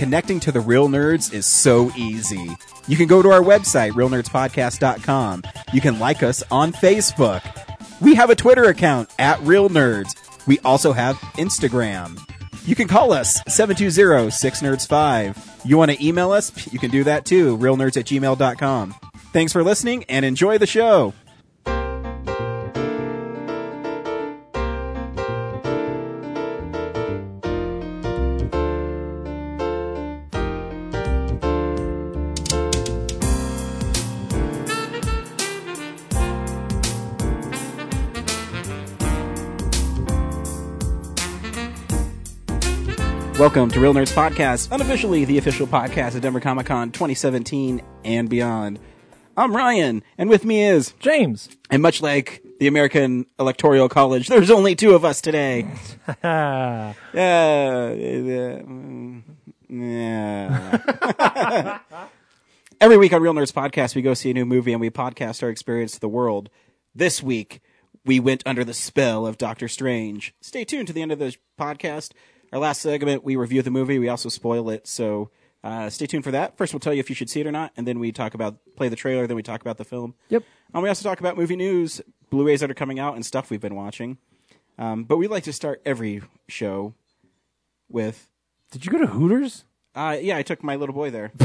connecting to the real nerds is so easy. You can go to our website, realnerdspodcast.com. You can like us on Facebook. We have a Twitter account at Real Nerds. We also have Instagram. You can call us 720-6nerds5. You want to email us? You can do that too, realnerds at gmail.com. Thanks for listening and enjoy the show. Welcome to Real Nerds Podcast, unofficially the official podcast of Denver Comic Con 2017 and beyond. I'm Ryan, and with me is James. And much like the American Electoral College, there's only two of us today. Yeah. mm, yeah. Every week on Real Nerds Podcast, we go see a new movie and we podcast our experience to the world. This week, we went under the spell of Doctor Strange. Stay tuned to the end of the podcast. Our last segment, we review the movie. We also spoil it, so uh, stay tuned for that. First, we'll tell you if you should see it or not, and then we talk about play the trailer. Then we talk about the film. Yep. And we also talk about movie news, Blu-rays that are coming out, and stuff we've been watching. Um, but we like to start every show with, did you go to Hooters? uh, yeah, I took my little boy there.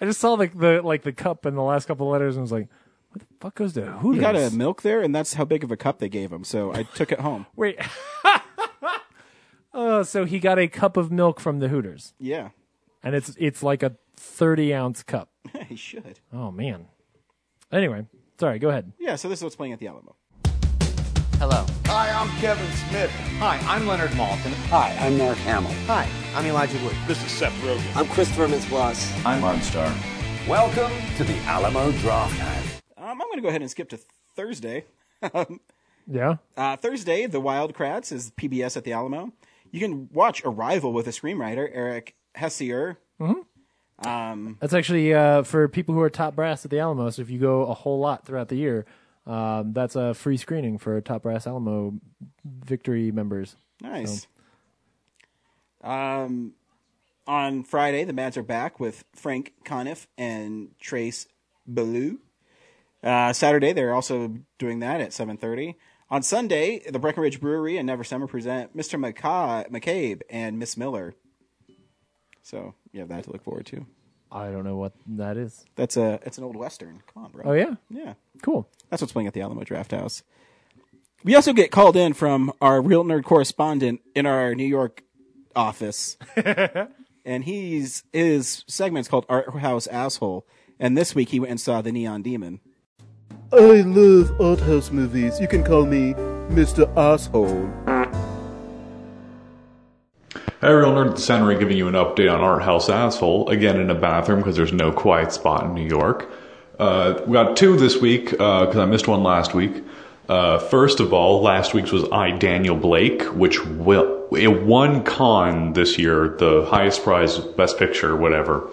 I just saw the, the like the cup and the last couple of letters and was like, what the fuck goes to Hooters? He got a milk there, and that's how big of a cup they gave him. So I took it home. Wait. Oh, so he got a cup of milk from the Hooters, Yeah, and it's it's like a thirty ounce cup. he should. Oh man. Anyway, sorry. Go ahead. Yeah, so this is what's playing at the Alamo. Hello. Hi, I'm Kevin Smith. Hi, I'm Leonard Maltin. Hi, I'm Mark Hamill. Hi, I'm Elijah Wood. This is Seth Rogen. I'm Christopher Mintz-Plasse. I'm Armstar. Welcome to the Alamo Draft House. Um, I'm going to go ahead and skip to Thursday. Yeah. Uh, Thursday, The Wild Kratts is PBS at the Alamo. You can watch Arrival with a screenwriter, Eric Heisserer. That's actually uh, for people who are top brass at the Alamo. So if you go a whole lot throughout the year, um, that's a free screening for top brass Alamo victory members. Nice. Um, on Friday, the Mads are back with Frank Conniff and Trace Beaulieu. Uh, Saturday, they're also doing that at 7.30. On Sunday, the Breckenridge Brewery and Never Summer present Mr. McCa- McCabe and Miss Miller. So you have that to look forward to. I don't know what that is. That's a it's an old western. Come on, bro. Oh yeah, yeah. cool. That's what's playing at the Alamo Draft House. We also get called in from our real nerd correspondent in our New York office, and he's his segment's called Art House Asshole. And this week he went and saw the Neon Demon. I love art house movies. You can call me Mr. Asshole. Hey, Real Nerd Century giving you an update on Art House Asshole, again in a bathroom because there's no quiet spot in New York. Uh, we got two this week because I missed one last week. Uh, first of all, last week's was I, Daniel Blake, which will, it won Cannes this year, the highest prize, Best Picture, whatever.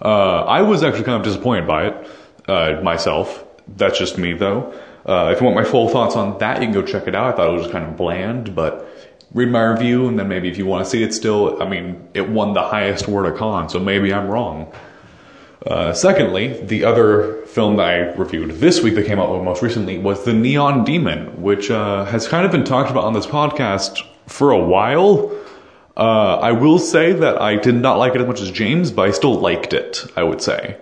Uh, I was actually kind of disappointed by it uh, myself. That's just me, though. Uh, if you want my full thoughts on that, you can go check it out. I thought it was kind of bland, but read my review, and then maybe if you want to see it still, I mean, it won the highest award of Cannes, so maybe I'm wrong. Uh, secondly, the other film that I reviewed this week that came out most recently was The Neon Demon, which uh, has kind of been talked about on this podcast for a while. Uh, I will say that I did not like it as much as James, but I still liked it, I would say.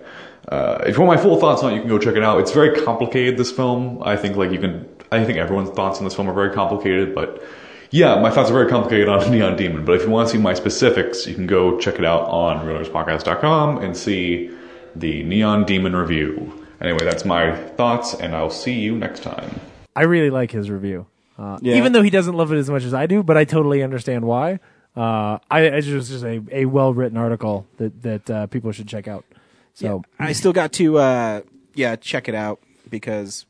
Uh, if you want my full thoughts on it, you can go check it out. It's very complicated, this film. I think, like, you can, I think everyone's thoughts on this film are very complicated, but yeah, my thoughts are very complicated on Neon Demon. But if you want to see my specifics, you can go check it out on realnerdspodcast.com and see the Neon Demon review. Anyway, that's my thoughts, and I'll see you next time. I really like his review, uh, Yeah. even though he doesn't love it as much as I do. But I totally understand why. Uh, I it's just, just a, a well written article that that uh, people should check out. So I still got to uh, yeah check it out because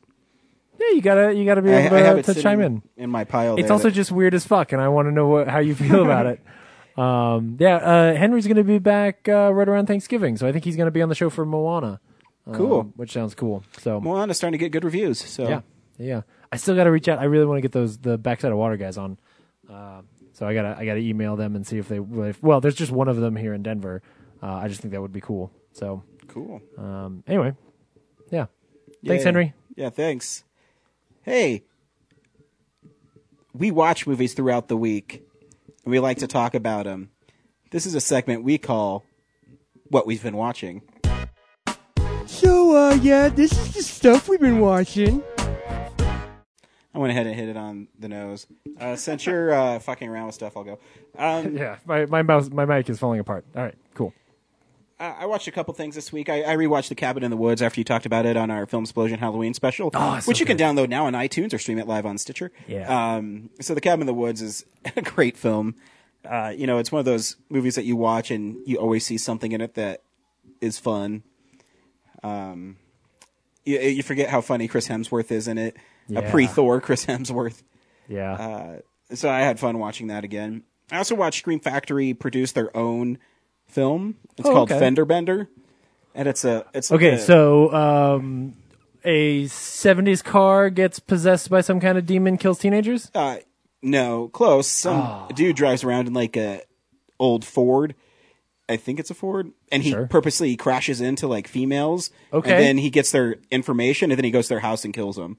yeah, you gotta you gotta be I, able I have to, to chime in. in my pile. It's also that- just weird as fuck, and I want to know what, how you feel about it. Um, yeah, uh, Henry's going to be back uh, right around Thanksgiving, so I think he's going to be on the show for Moana. um, Cool. which sounds cool. So Moana's starting to get good reviews. So yeah, yeah. I still got to reach out. I really want to get those the backside of water guys on. Uh, So I gotta I gotta email them and see if they well. There's just one of them here in Denver. Uh, I just think that would be cool. So Cool. um, anyway, yeah. Thanks, Yeah. Henry. Yeah, thanks. Hey, we watch movies throughout the week, and we like to talk about them. This is a segment we call "What We've Been Watching." So, uh, yeah, this is the stuff we've been watching. I went ahead and hit it on the nose. Uh, since you're uh, fucking around with stuff, I'll go. Um, Yeah, my my mouse my mic is falling apart. All right, cool. I I watched a couple things this week. I, I rewatched The Cabin in the Woods after you talked about it on our Film Explosion Halloween special, Oh, which so you can download now on iTunes or stream it live on Stitcher. Yeah. Um, so The Cabin in the Woods is a great film. Uh, you know, it's one of those movies that you watch and you always see something in it that is fun. Um, you, you forget how funny Chris Hemsworth is in it. A pre-Thor Chris Hemsworth. Yeah. Uh, so I had fun watching that again. I also watched Scream Factory produce their own film. It's Oh, called okay. Fender Bender, and it's a it's like okay, a- so um, a '70s car gets possessed by some kind of demon, kills teenagers. uh, no close. Some Ah. dude drives around in like a old Ford. I think it's a Ford, and he Sure. purposely crashes into like females. Okay. and then he gets their information, and then he goes to their house and kills them.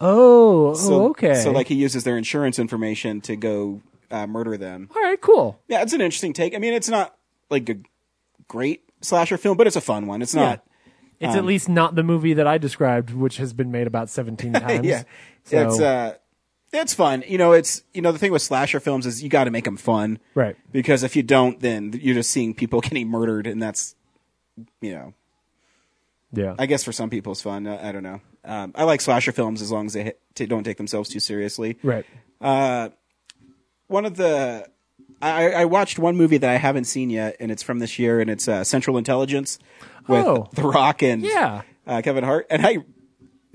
Oh, So, oh, okay. So like he uses their insurance information to go uh, murder them. all right, cool. Yeah, it's an interesting take. I mean, it's not like a great slasher film, but it's a fun one. It's not. It's at least not the movie that I described, which has been made about 17 times. yeah, So- it's uh, it's fun. You know, it's you know the thing with slasher films is you got to make them fun, Right. Because if you don't, then you're just seeing people getting murdered, and that's you know, Yeah. I guess for some people it's fun. I, I don't know. Um, I like slasher films as long as they hit, t- don't take themselves too seriously. right. One of the I, I watched one movie that I haven't seen yet, and it's from this year, and it's uh, Central Intelligence with Oh. The Rock and Yeah. uh, Kevin Hart, and I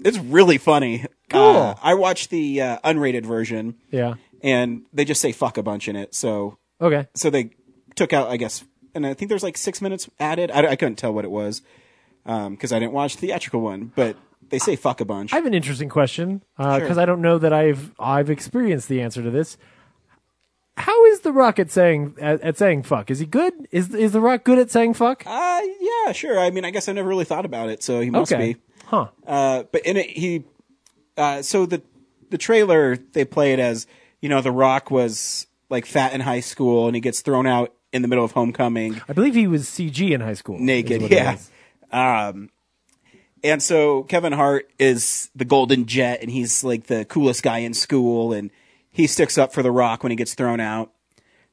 it's really funny. Cool. Uh, I watched the uh, unrated version, Yeah. and they just say fuck a bunch in it. So Okay. so they took out, I guess, and I think there's like six minutes added. I, I couldn't tell what it was because I didn't watch the theatrical one, but they say fuck a bunch. I have an interesting question because Sure. I don't know that I've I've experienced the answer to this. How is the Rock at saying at, at saying fuck? Is he good? Is is the Rock good at saying fuck? uh, yeah, sure. I mean, I guess I never really thought about it, so he must okay. be. Huh. Uh, but in it, he, uh, so the the trailer they play it as you know, The Rock was like fat in high school, and he gets thrown out in the middle of homecoming I believe he was CG in high school. naked. Yeah. Um, and so Kevin Hart is the golden jet, and he's like the coolest guy in school, and he sticks up for The Rock when he gets thrown out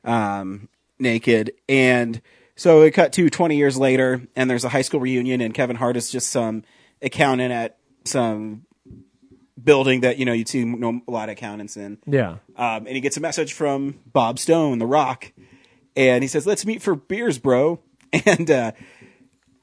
um, naked. And so it cut to 20 years later, and there's a high school reunion, and Kevin Hart is just some accountant at some building that you know you'd see a lot of accountants in. Yeah. Um, and he gets a message from Bob Stone, The Rock, and he says, "Let's meet for beers, bro." And uh,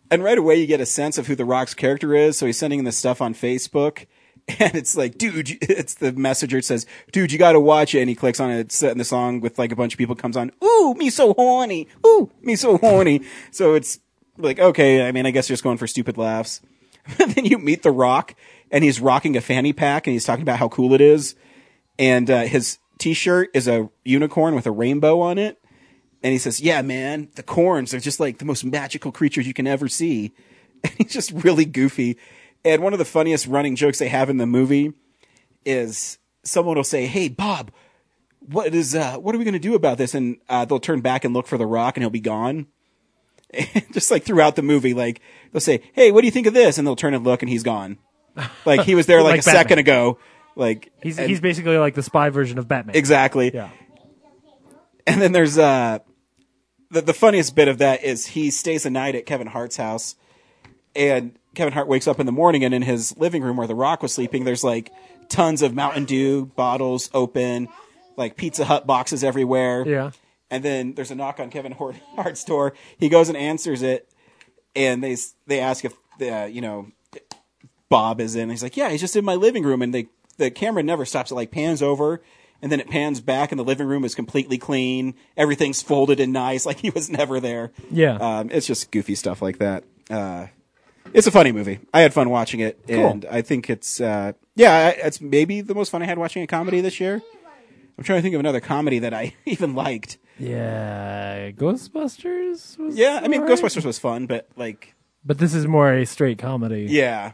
and right away you get a sense of who The Rock's character is. So he's sending this stuff on Facebook, and it's like, dude, it's the messenger. Says, "Dude, you got to watch it." And he clicks on it. In the song with like a bunch of people comes on. Ooh, me so horny. Ooh, me so horny. So it's like, okay, I mean, I guess you're just going for stupid laughs. And then you meet The Rock, and he's rocking a fanny pack, and he's talking about how cool it is and uh, his T-shirt is a unicorn with a rainbow on it. And he says, "Yeah, man, the corns are just like the most magical creatures you can ever see." And he's just really goofy. And one of the funniest running jokes they have in the movie is someone will say, "Hey, Bob, what is uh, what are we going to do about this?" And uh, they'll turn back and look for the Rock, and he'll be gone. And just like throughout the movie, like they'll say, "Hey, what do you think of this?" And they'll turn and look, and he's gone. Like he was there like, Like a Batman. second ago. Like He's and- he's basically like the spy version of Batman. exactly. Yeah. And then there's uh the the funniest bit of that is he stays a night at Kevin Hart's house and Kevin Hart wakes up in the morning and in his living room where the rock was sleeping there's like tons of Mountain Dew bottles open, like Pizza Hut boxes everywhere. Yeah. And then there's a knock on Kevin Hart's door. He goes and answers it and they they ask if uh, you know Bob is in. He's like, "Yeah, he's just in my living room." And they the camera never stops. It like pans over, and then it pans back, and the living room is completely clean. Everything's folded and nice, like he was never there. Yeah. um, it's just goofy stuff like that. Uh, it's a funny movie. I had fun watching it, and I think it's uh, yeah, it's maybe the most fun I had watching a comedy this year. I'm trying to think of another comedy that I even liked. Yeah, Ghostbusters. Was Yeah, I mean, alright. Ghostbusters was fun, but like, But this is more a straight comedy. yeah.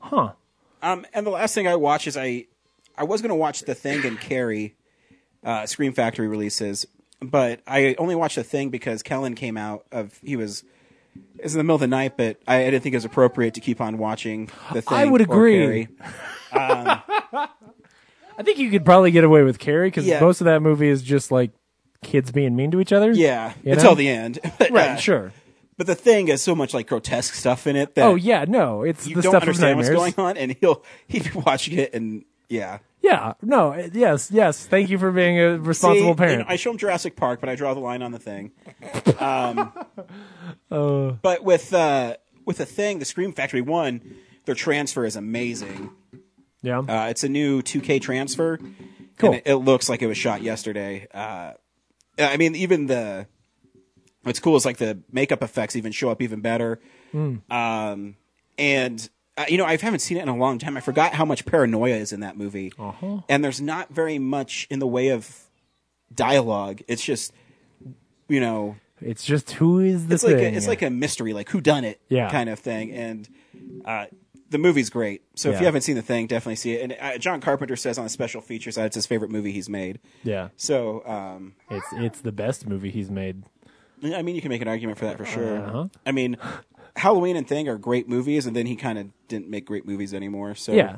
Huh. Um, and the last thing I watch is I, I was going to watch The Thing and Carrie, uh, Scream Factory releases, but I only watched The Thing because Kellen came out of he was. It was in the middle of the night, but I, I didn't think it was appropriate to keep on watching the thing. I would or agree. Carrie. I think you could probably get away with Carrie because Yeah. most of that movie is just like kids being mean to each other. Yeah, You until know? the end. But, Right. uh, Sure. But the thing has so much like grotesque stuff in it that Oh yeah. No, it's you the don't stuff from understand what's Nightmares. going on, and he'll he'll be watching it, and yeah. Yeah. No. it- Yes. Yes. Thank you for being a responsible See, parent. you know, I show him Jurassic Park, but I draw the line on the thing. Um, Uh. but with uh, with the thing, the Scream Factory one, their transfer is amazing. yeah. Uh, it's a new 2K transfer. Cool. And it, it looks like it was shot yesterday. Uh, I mean, even the what's cool is like the makeup effects even show up even better. Hmm. Um, and uh, you know, I haven't seen it in a long time. I forgot how much paranoia is in that movie. Uh-huh. And there's not very much in the way of dialogue. It's just, you know, it's just who is the it's like a, it's like a mystery, like who done it, Yeah. kind of thing. And uh, the movie's great. So if Yeah. you haven't seen the thing, definitely see it. And uh, John Carpenter says on the special features that it's his favorite movie he's made. yeah. So um, It's it's the best movie he's made. I mean, you can make an argument for that for sure. Uh-huh. I mean, Halloween and Thing are great movies, and then he kind of didn't make great movies anymore. So Yeah.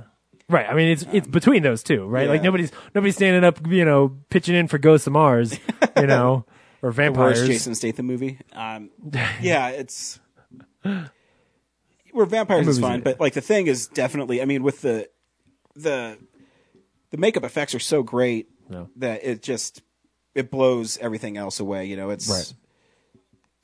Right. I mean, it's it's between those two, right? Like yeah. nobody's nobody's standing up, you know, pitching in for Ghosts of Mars, you know, or the vampires. worst Jason Statham movie. Um, yeah, it's where vampires is fine, but like the thing is definitely. I mean, with the the the makeup effects are so great No. that it just it blows everything else away. You know, it's Right.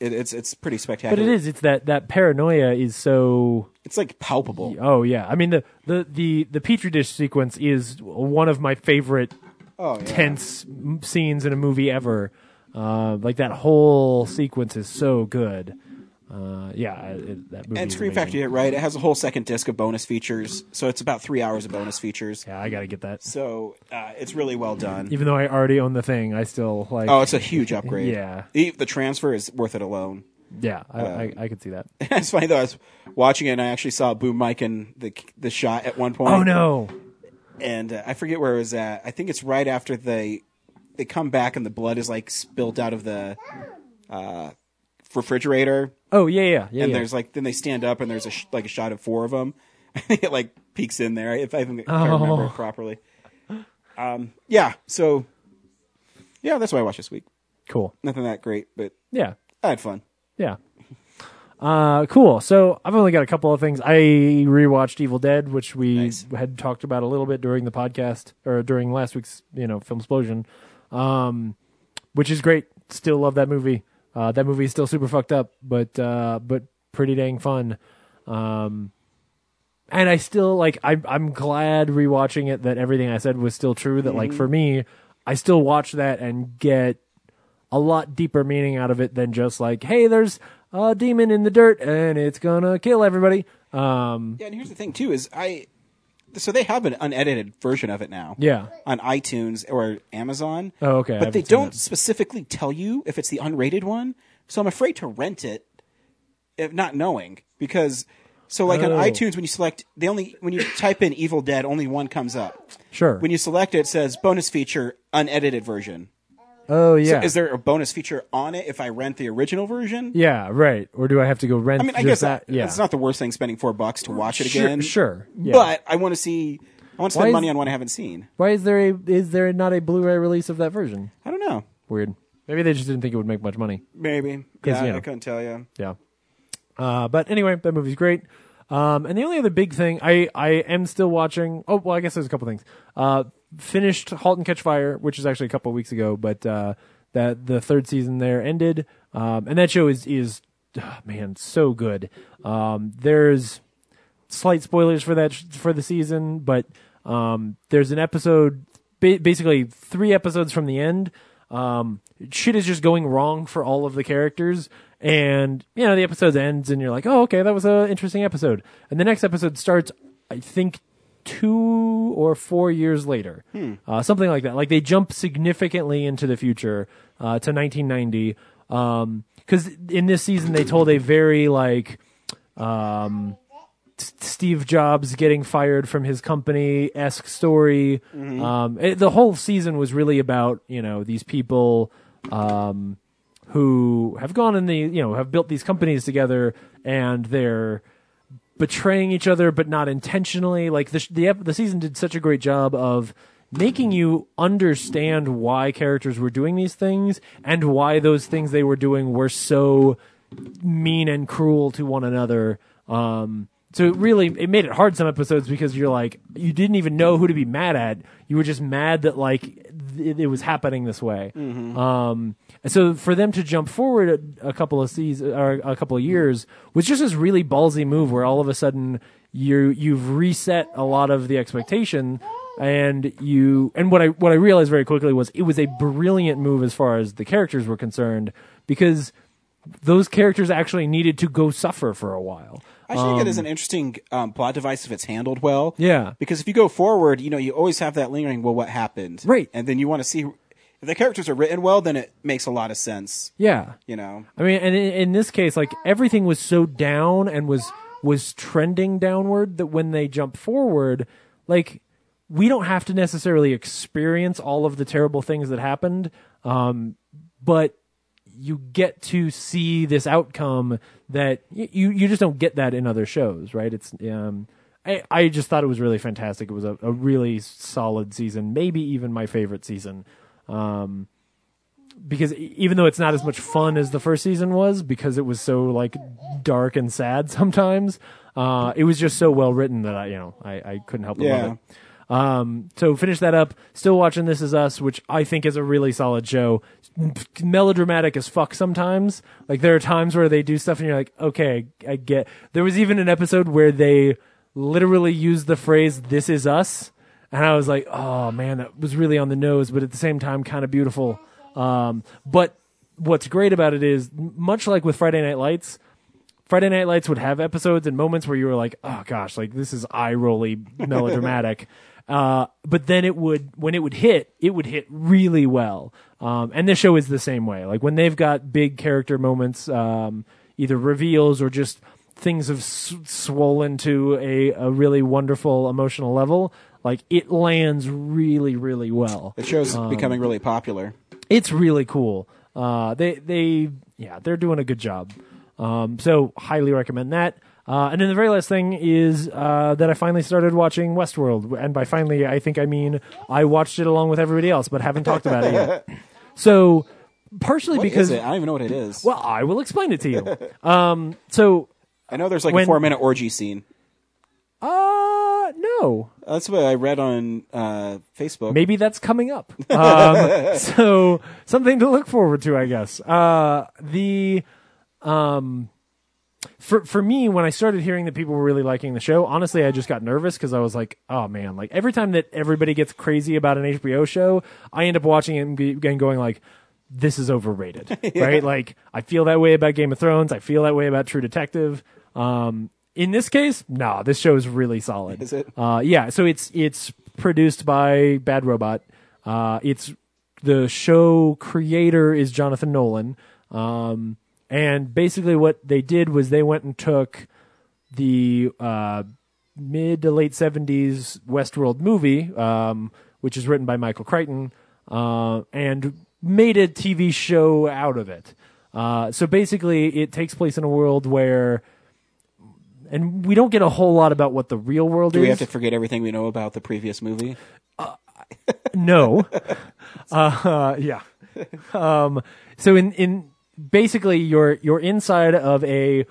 it, it's it's pretty spectacular. But it is. It's that that paranoia is so. It's like palpable. Oh yeah. I mean the the the the petri dish sequence is one of my favorite Oh, yeah. tense scenes in a movie ever. Uh, like that whole sequence is so good. Uh, yeah, it, that movie. And is Scream. Factory did it right. It has a whole second disc of bonus features, so it's about three hours of bonus features. Yeah, I gotta get that. So uh, it's really well done. Even though I already own the thing, I still like. Oh, it's a huge upgrade. Yeah. the, the transfer is worth it alone. yeah, I, Um, I, I could see that. it's funny though. I was watching it, and I actually saw boom mic in the the shot at one point. Oh no! And uh, I forget where it was at. I think it's right after they they come back, and the blood is like spilled out of the uh, refrigerator. Oh yeah, yeah, yeah. and yeah. there's like then they stand up, and there's a sh- like a shot of four of them. I think it like peeks in there if I, if I remember Oh. it properly. Um, yeah. So yeah, that's what I watched this week. cool. Nothing that great, but Yeah, I had fun. yeah. Uh, cool. So I've only got a couple of things. I rewatched Evil Dead, which we Nice. had talked about a little bit during the podcast or during last week's, you know, film explosion. Um, which is great. Still love that movie. Uh, that movie is still super fucked up, but uh, but pretty dang fun. Um, and I still like. I, I'm glad rewatching it that everything I said was still true. That like for me, I still watch that and get a lot deeper meaning out of it than just like, hey, there's a demon in the dirt and it's gonna kill everybody. Um, Yeah, and here's the thing too: is I so they have an unedited version of it now. yeah. on iTunes or Amazon. Oh, okay. But they don't specifically tell you if it's the unrated one. So I'm afraid to rent it, if not knowing because. So like on Oh. iTunes, when you select, they only when you type in Evil Dead, only one comes up. Sure. When you select it, it says bonus feature unedited version. Oh yeah. Is there a bonus feature on it if I rent the original version? yeah. Right. Or do I have to go rent? I mean, I guess that. Yeah. it's not the worst thing spending four bucks to watch it Sure- again. Sure. Yeah. But I want to see. I want to spend is- money on one I haven't seen. why is there a is there not a Blu-ray release of that version? I don't know. Weird. Maybe they just didn't think it would make much money. Maybe. Yeah, you know. I couldn't tell you. Yeah. Uh, but anyway, that movie's great. Um, and the only other big thing I, I am still watching. Oh, well, I guess there's a couple things. Uh, finished *Halt and Catch Fire*, which is actually a couple weeks ago, but uh, that the third season there ended, um, and that show is is ah, man so good. Um, there's slight spoilers for that for the season, but um, there's an episode, ba- basically three episodes from the end. Um, shit is just going wrong for all of the characters, and you know the episode ends, and you're like, oh, okay, that was an interesting episode, and the next episode starts, I think, two or four years later, uh, something like that. Like they jump significantly into the future uh, to 1990. Because in this season they told a very like um, Steve Jobs getting fired from his company esque story. Um, it- the whole season was really about you know these people um, who have gone in the you know have built these companies together and they're betraying each other, but not intentionally. Like the the the season did such a great job of making you understand why characters were doing these things and why those things they were doing were so mean and cruel to one another. Um, so it really it made it hard some episodes because you're like you didn't even know who to be mad at. You were just mad that like it, it was happening this way. Um, and so for them to jump forward a, a couple of seasons or a couple of years was just this really ballsy move where all of a sudden you you've reset a lot of the expectation and you and what I what I realized very quickly was it was a brilliant move as far as the characters were concerned because those characters actually needed to go suffer for a while. I think it is an interesting um, plot device if it's handled well. Yeah. Because if you go forward, you know, you always have that lingering, well, what happened? Right. And then you want to see if the characters are written well, then it makes a lot of sense. Yeah. You know, I mean, and in, in this case, like everything was so down and was was trending downward that when they jump forward, like we don't have to necessarily experience all of the terrible things that happened, um, but you get to see this outcome that y- you you just don't get that in other shows, right? It's um, I I just thought it was really fantastic. It was a, a really solid season, maybe even my favorite season. Um, because even though it's not as much fun as the first season was because it was so like dark and sad sometimes uh it was just so well written that i you know i, I couldn't help but Yeah. love it. Um so finish that up. Still watching this is us which i think is a really solid show. Melodramatic as fuck sometimes. Like there are times where they do stuff and you're like okay i get there was even an episode where they literally used the phrase this is us and I was like, oh man, that was really on the nose, but at the same time, kind of beautiful. Um, but what's great about it is, much like with Friday Night Lights, Friday Night Lights would have episodes and moments where you were like, oh gosh, like this is eye rolly melodramatic. uh, but then it would, when it would hit, it would hit really well. Um, and this show is the same way. Like when they've got big character moments, um, either reveals or just things have s- swollen to a, a really wonderful emotional level. Like it lands really, really well. the show's becoming really popular. It's really cool. Uh, they they yeah they're doing a good job. Um, so highly recommend that. Uh, and then the very last thing is uh, that I finally started watching Westworld, and by finally I think I mean I watched it along with everybody else, but haven't talked about it yet. So partially What because is it? I don't even know what it is. well I will explain it to you. um, so I know there's like when- a four minute orgy scene. uh no That's what I read on uh, Facebook. maybe that's coming up. Um, so something to look forward to, I guess. Uh, the um, for for me, when I started hearing that people were really liking the show, honestly, I just got nervous because I was like, oh man, like every time that everybody gets crazy about an HBO show, I end up watching it and, be, and going like. This is overrated, right? Like I feel that way about Game of Thrones. I feel that way about True Detective. Um, in this case, no, this show is really solid. Is it? Uh, yeah, so it's it's produced by Bad Robot. Uh, it's the show creator is Jonathan Nolan, um, and basically what they did was they went and took the uh, mid to late seventies Westworld movie, um, which is written by Michael Crichton, uh, and made a TV show out of it. Uh, so basically, it takes place in a world where. And we don't get a whole lot about what the real world Do is. we have to forget everything we know about the previous movie? No. uh, yeah. Um, so in in basically you're you're inside of a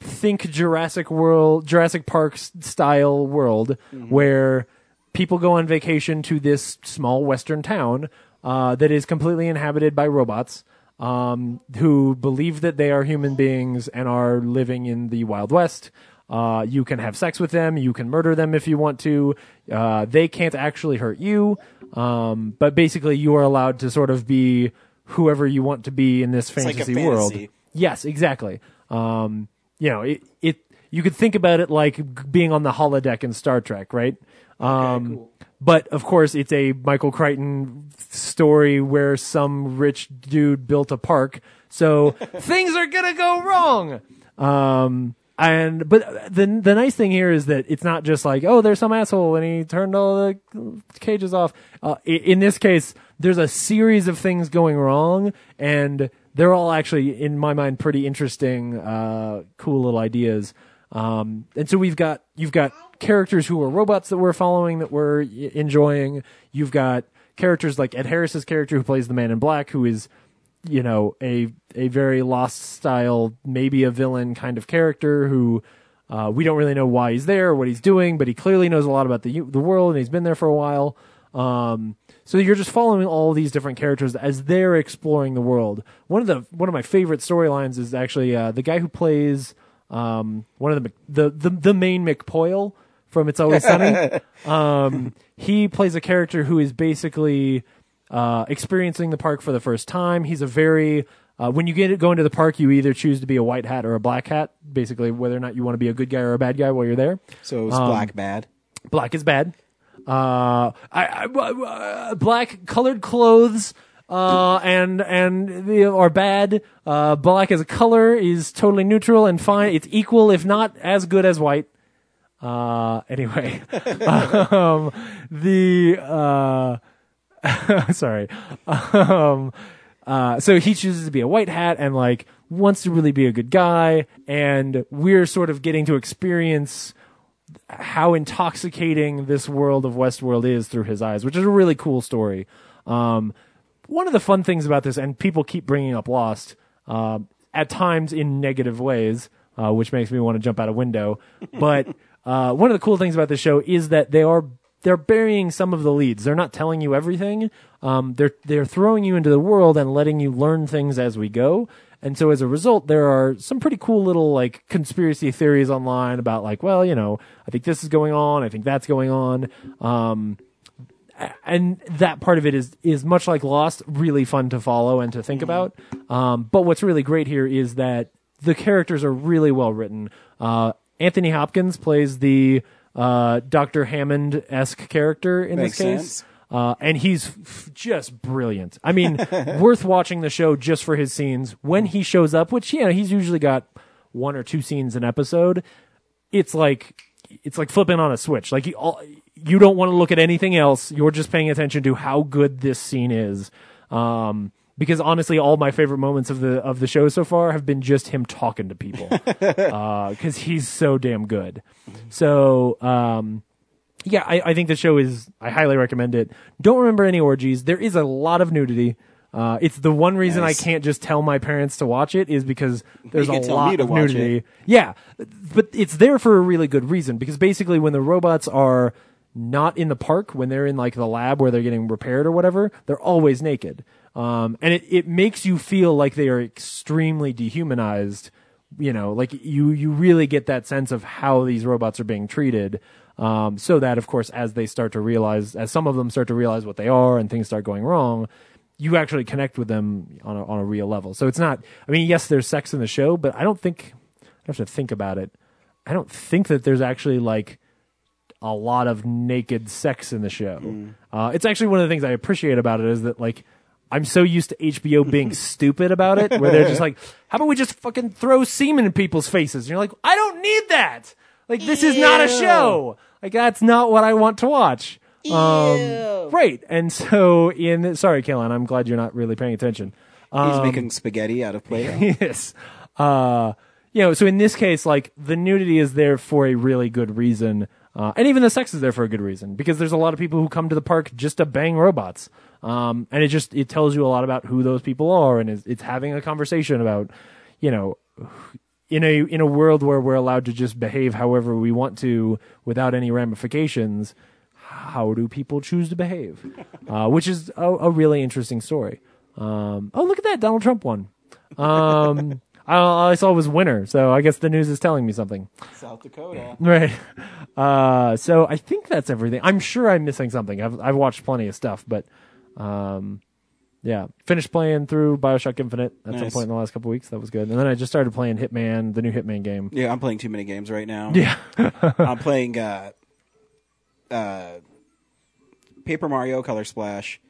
think Jurassic World, Jurassic Park style world where people go on vacation to this small western town uh, that is completely inhabited by robots um, who believe that they are human beings and are living in the Wild West. Uh, you can have sex with them. You can murder them if you want to. Uh, they can't actually hurt you. Um, but basically, you are allowed to sort of be whoever you want to be in this like a fantasy world. Yes, exactly. Um, you know, it, it you could think about it like being on the holodeck in Star Trek, right? Um, But of course, it's a Michael Crichton story where some rich dude built a park, so things are gonna go wrong. Um, and but the the nice thing here is that it's not just like oh there's some asshole and he turned all the cages off. Uh, in this case, there's a series of things going wrong, and they're all actually in my mind pretty interesting, uh, cool little ideas. Um, and so we've got you've got characters who are robots that we're following that we're y- enjoying. You've got characters like Ed Harris's character who plays the Man in Black, who is you know a a very lost style maybe a villain kind of character who uh, we don't really know why he's there or what he's doing but he clearly knows a lot about the the world and he's been there for a while um, so you're just following all these different characters as they're exploring the world one of the one of my favorite storylines is actually uh, the guy who plays um, one of the, the the the main McPoyle from It's Always Sunny um, he plays a character who is basically uh, experiencing the park for the first time. He's a very uh, when you get go into the park, you either choose to be a white hat or a black hat. Basically, whether or not you want to be a good guy or a bad guy while you're there. So it's Um, black bad. Black is bad. Uh, I, I, uh, black colored clothes. Uh, and, and the, are bad. Uh, black as a color is totally neutral and fine. It's equal, if not as good as white. Uh, anyway, um, the, uh, sorry. Um, uh, so he chooses to be a white hat and like wants to really be a good guy. And we're sort of getting to experience how intoxicating this world of Westworld is through his eyes, which is a really cool story. Um, one of the fun things about this, and people keep bringing up Lost, um, at times in negative ways, uh, which makes me want to jump out a window. But uh, one of the cool things about this show is that they are they're burying some of the leads. They're not telling you everything. Um, they're they're throwing you into the world and letting you learn things as we go. And so as a result, there are some pretty cool little like conspiracy theories online about like, well, you know, I think this is going on. I think that's going on. Um, and that part of it is is much like Lost, really fun to follow and to think about. Um, but what's really great here is that the characters are really well written. Uh, Anthony Hopkins plays the uh, Doctor Hammond esque character in Makes this case. sense. Uh, and he's f- just brilliant. I mean, worth watching the show just for his scenes. When he shows up, which you know he's usually got one or two scenes an episode, it's like it's like flipping on a switch. Like he all, you don't want to look at anything else. You're just paying attention to how good this scene is. Um, because honestly, all my favorite moments of the of the show so far have been just him talking to people. Because he's so damn good. So um, yeah, I, I think the show is. I highly recommend it. Don't remember any orgies. There is a lot of nudity. Uh, it's the one reason Nice. I can't just tell my parents to watch it is because there's a lot of nudity. it. Yeah, but it's there for a really good reason because basically when the robots are not in the park, when they're in like the lab where they're getting repaired or whatever, they're always naked. Um, and it, it makes you feel like they are extremely dehumanized. You know, like you, you really get that sense of how these robots are being treated. Um, so that of course, as they start to realize, as some of them start to realize what they are and things start going wrong, you actually connect with them on a, on a real level. So it's not, I mean, yes, there's sex in the show, but I don't think, I have to think about it. I don't think that there's actually like a lot of naked sex in the show. Uh, it's actually one of the things I appreciate about it is that like I'm so used to HBO being stupid about it, where they're just like, "How about we just fucking throw semen in people's faces?" And you're like, "I don't need that. Like this is not a show. Like that's not what I want to watch." Um, right. And so in sorry, Kaylin, I'm glad you're not really paying attention. He's making spaghetti out of Play-Doh. yes. Uh, you know, so in this case, like the nudity is there for a really good reason, uh, and even the sex is there for a good reason because there's a lot of people who come to the park just to bang robots, um, and it just it tells you a lot about who those people are, and it's, it's having a conversation about, you know, in a in a world where we're allowed to just behave however we want to without any ramifications. How do people choose to behave? Uh, which is a, a really interesting story. Um, oh, look at that! Donald Trump won. Um, I, all I saw was winter, so I guess the news is telling me something. South Dakota. Right. Uh, so I think that's everything. I'm sure I'm missing something. I've I've watched plenty of stuff, but um, Yeah, finished playing through Bioshock Infinite at some point in the last couple weeks. That was good, and then I just started playing Hitman, the new Hitman game. Yeah, I'm playing too many games right now. Yeah, I'm playing uh, uh, Paper Mario Color Splash,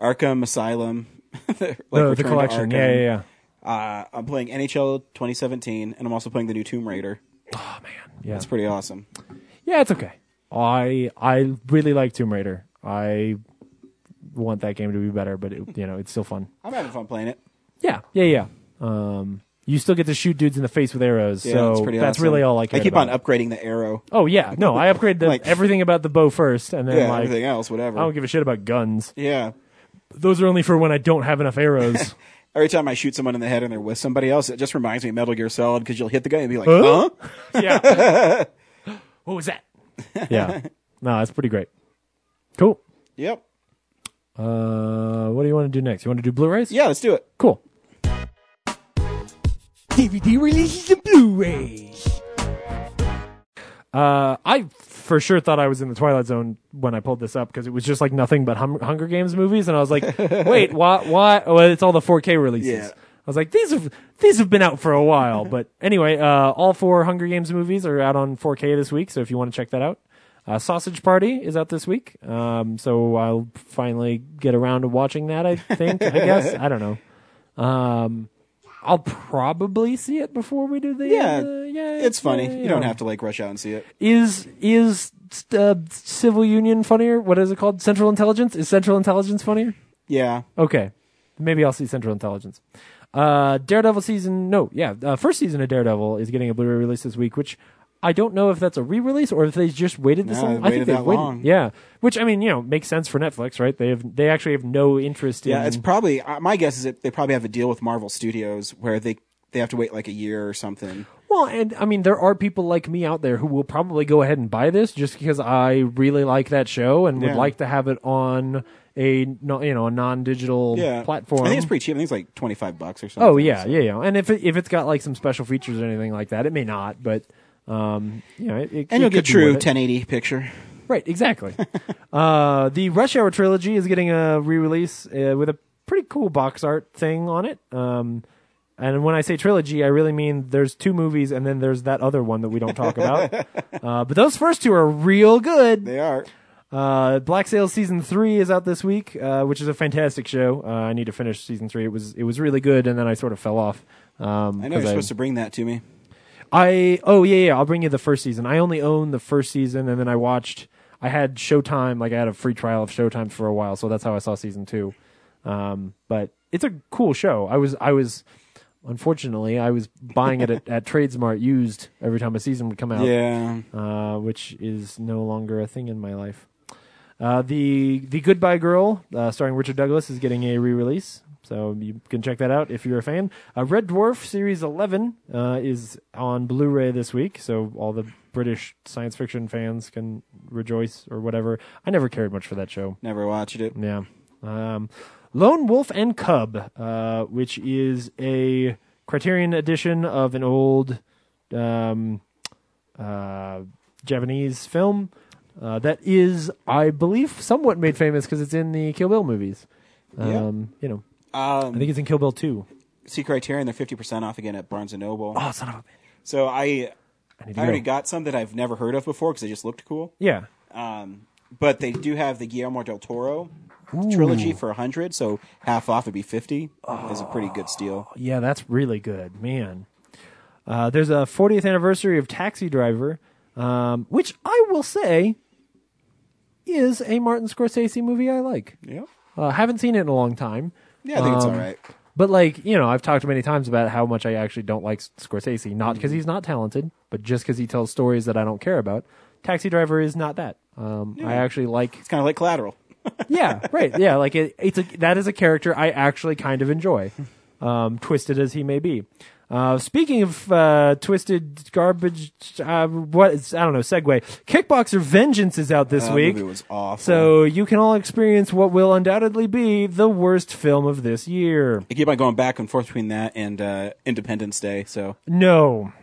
Arkham Asylum, like the, the Return to collection. Yeah, Arkham. yeah, yeah. Uh, I'm playing NHL 2017, and I'm also playing the new Tomb Raider. Oh man, yeah, It's pretty awesome. yeah. It's okay. I I really like Tomb Raider. I want that game to be better, but it, you know it's still fun. I'm having fun playing it. Yeah, yeah, yeah. Um, you still get to shoot dudes in the face with arrows, Yeah, so it's pretty that's awesome. really all I care I keep about. on upgrading the arrow. Oh yeah, no, I upgrade the, Like- everything about the bow first, and then Yeah, like everything else, whatever. I don't give a shit about guns. yeah. Those are only for when I don't have enough arrows. Every time I shoot someone in the head and they're with somebody else, it just reminds me of Metal Gear Solid because you'll hit the guy and be like, huh? yeah. what was that? Yeah. No, that's pretty great. Cool. Yep. Uh, what do you want to do next? You want to do Blu-rays? Yeah, let's do it. Cool. DVD releases and Blu-rays. Uh, I for sure thought I was in the Twilight Zone when I pulled this up because it was just like nothing but hum- Hunger Games movies, and I was like, wait, what? What? Oh, it's all the 4K releases. Yeah. I was like, these have these have been out for a while, but anyway, uh, all four Hunger Games movies are out on 4K this week. So if you want to check that out, uh, Sausage Party is out this week. Um, so I'll finally get around to watching that. I think. I guess I don't know. Um, I'll probably see it before we do the. Yeah, uh, yeah. It's funny. uh, You don't know. have to like rush out and see it. Is is uh, Civil Union funnier? What is it called? Central Intelligence? Is Central Intelligence funnier? Yeah. Okay, maybe I'll see Central Intelligence. Uh, Daredevil season, no, yeah, uh, first season of Daredevil is getting a Blu-ray release this week, which I don't know if that's a re-release or if they just waited this No, long. they I waited think that they waited. long. Yeah, which I mean, you know, makes sense for Netflix, right? They have they actually have no interest in. Yeah, it's probably uh, my guess is that they probably have a deal with Marvel Studios where they they have to wait like a year or something. Well, and I mean, there are people like me out there who will probably go ahead and buy this just because I really like that show and would Yeah. like to have it on a no- you know a non-digital Yeah, platform. I think it's pretty cheap. I think it's like twenty five bucks or something. Oh yeah, yeah, yeah. And if it, if it's got like some special features or anything like that, it may not, but um, you know, it, it, And you'll get true 1080 picture. Right, exactly. uh, the Rush Hour trilogy is getting a re-release uh, with a pretty cool box art thing on it. Um, and when I say trilogy, I really mean there's two movies and then there's that other one that we don't talk about. uh, but those first two are real good. They are. Uh, Black Sails season three is out this week, uh, which is a fantastic show. Uh, I need to finish season three. It was it was really good, and then I sort of fell off. Um, I know you're supposed to bring that to me. I oh yeah yeah I'll bring you the first season. I only own the first season, and then I watched. I had Showtime, like I had a free trial of Showtime for a while, so that's how I saw season two. Um, but it's a cool show. I was I was unfortunately I was buying it at, at Tradesmart used every time a season would come out Yeah. uh, which is no longer a thing in my life. Uh, the the Goodbye Girl, uh, starring Richard Douglas, is getting a re-release, so you can check that out if you're a fan. Uh, Red Dwarf Series 11 uh, is on Blu-ray this week, so all the British science fiction fans can rejoice or whatever. I never cared much for that show. Never watched it. Yeah. Um, Lone Wolf and Cub, uh, which is a Criterion edition of an old um, uh, Japanese film uh, that is, I believe, somewhat made famous because it's in the Kill Bill movies. Yeah. Um, You know, Um, I think it's in Kill Bill 2. see Criterion, they're 50% off again at Barnes & Noble. Oh, son of a bitch. So I, I I already go. got some that I've never heard of before because they just looked cool. Yeah. Um, but they do have the Guillermo del Toro trilogy for 100 so half off would be 50 is a pretty good steal Yeah, that's really good, man. Uh, there's a 40th anniversary of Taxi Driver, um, which I will say is a Martin Scorsese movie I like. yeah Uh, haven't seen it in a long time. Yeah i think it's Um, all right But like you know, I've talked many times about how much I actually don't like Scorsese. Not because he's not talented, but just because he tells stories that I don't care about. Taxi Driver is not that. Um, I actually like. it's kind of like collateral Yeah, right. Yeah, like it, it's a that is a character I actually kind of enjoy, um, twisted as he may be. Uh, speaking of uh, twisted garbage, uh, what is, I don't know. Segue. Kickboxer Vengeance is out this That week. movie was awful So you can all experience what will undoubtedly be the worst film of this year. I keep on going back and forth between that and uh, independence day so No.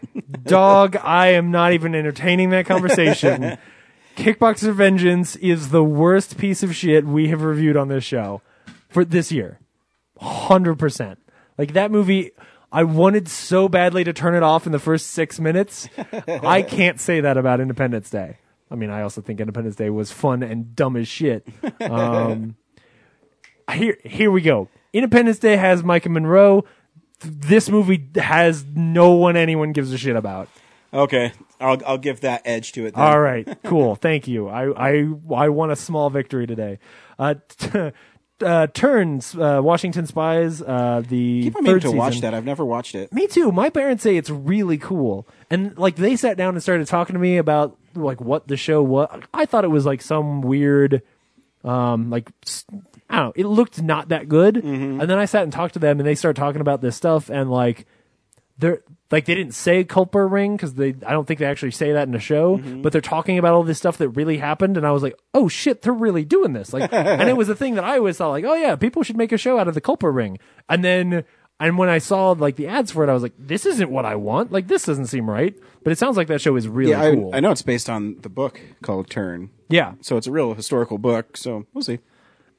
Dog, I am not even entertaining that conversation. Kickboxer Vengeance is the worst piece of shit we have reviewed on this show for this year. hundred percent. Like that movie, I wanted so badly to turn it off in the first six minutes. I can't say that about Independence Day. I mean, I also think Independence Day was fun and dumb as shit. Um, here, here we go. Independence Day has Maika Monroe. This movie has no one anyone gives a shit about. Okay, I'll I'll give that edge to it. Then. All right, cool. Thank you. I I I won a small victory today. Uh, t- uh turns uh, Washington Spies. Uh, the Keep on meaning third to watch that. I've never watched it. Me too. My parents say it's really cool, and like they sat down and started talking to me about like what the show was. I thought it was like some weird, um, like s- I don't know. It looked not that good, and then I sat and talked to them, and they started talking about this stuff, and like they're like they didn't say Culper ring because they I don't think they actually say that in the show, mm-hmm. but they're talking about all this stuff that really happened, and I was like, oh shit, they're really doing this. Like, and it was a thing that I always thought like, oh yeah, people should make a show out of the Culper ring, and then. And when I saw like the ads for it, I was like, "This isn't what I want. Like, this doesn't seem right." But it sounds like that show is really yeah, I, cool. I know it's based on the book called Turn. Yeah, So it's a real historical book. So we'll see.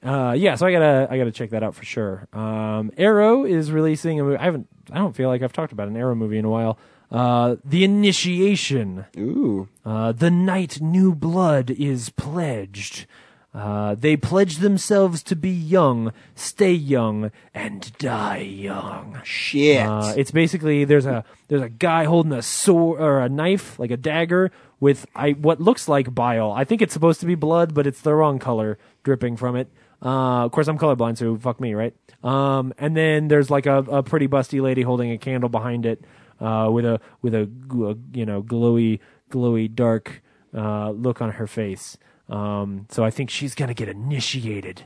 Uh, yeah. So I gotta, I gotta check that out for sure. Um, Arrow is releasing a movie. I haven't, I don't feel like I've talked about an Arrow movie in a while. Uh, the Initiation. Ooh, Uh, the night new blood is pledged. Uh, they pledge themselves to be young, stay young, and die young. shit. Uh, it's basically there's a there's a guy holding a sword or a knife, like a dagger, with I what looks like bile. I think it's supposed to be blood, but it's the wrong color dripping from it. Uh, of course, I'm colorblind, so fuck me, right? Um, and then there's like a, a pretty busty lady holding a candle behind it, uh, with a with a, a you know glowy glowy dark uh, look on her face. Um, so I think she's gonna get initiated